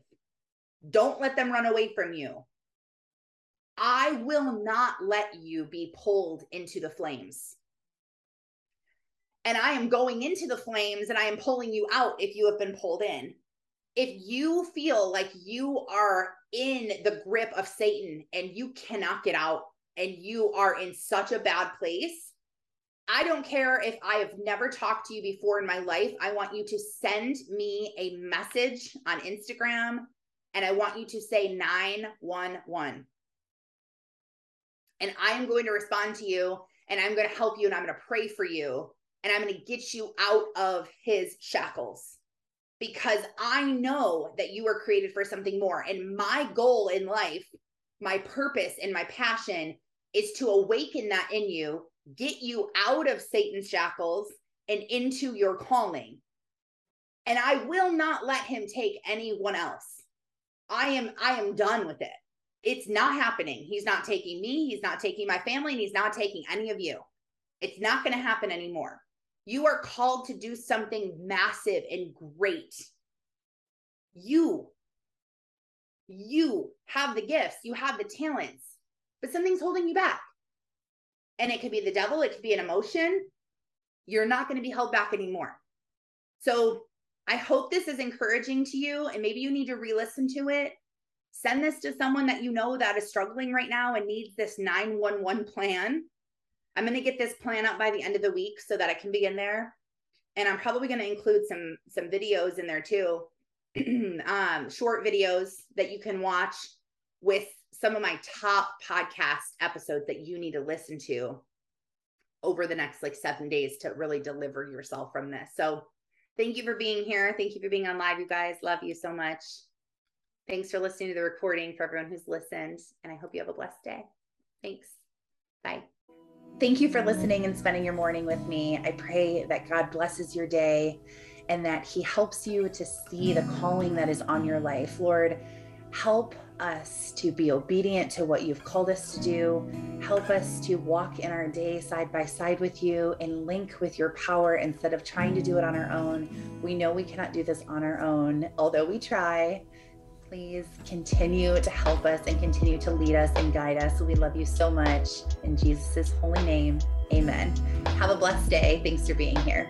Don't let them run away from you. I will not let you be pulled into the flames. And I am going into the flames and I am pulling you out if you have been pulled in. If you feel like you are in the grip of Satan and you cannot get out and you are in such a bad place, I don't care if I have never talked to you before in my life. I want you to send me a message on Instagram and I want you to say 911. And I am going to respond to you and I'm going to help you and I'm going to pray for you and I'm going to get you out of his shackles because I know that you are created for something more. And my goal in life, my purpose and my passion is to awaken that in you, get you out of Satan's shackles and into your calling. And I will not let him take anyone else. I am I am done with it. It's not happening. He's not taking me, he's not taking my family, and he's not taking any of you. It's not going to happen anymore. You are called to do something massive and great. You you have the gifts, you have the talents, but something's holding you back. And it could be the devil, it could be an emotion. You're not going to be held back anymore. So I hope this is encouraging to you, and maybe you need to re listen to it. Send this to someone that you know that is struggling right now and needs this 911 plan. I'm going to get this plan up by the end of the week so that I can begin there. And I'm probably going to include some some videos in there too. um, short videos that you can watch with some of my top podcast episodes that you need to listen to over the next like seven days to really deliver yourself from this. So thank you for being here. Thank you for being on live, you guys. Love you so much. Thanks for listening to the recording for everyone who's listened. And I hope you have a blessed day. Thanks. Bye. Thank you for listening and spending your morning with me. I pray that God blesses your day and that He helps you to see the calling that is on your life. Lord, help us to be obedient to what you've called us to do. Help us to walk in our day side by side with you and link with your power instead of trying to do it on our own. We know we cannot do this on our own, although we try. Please continue to help us and continue to lead us and guide us. We love you so much. In Jesus' holy name, amen. Have a blessed day. Thanks for being here.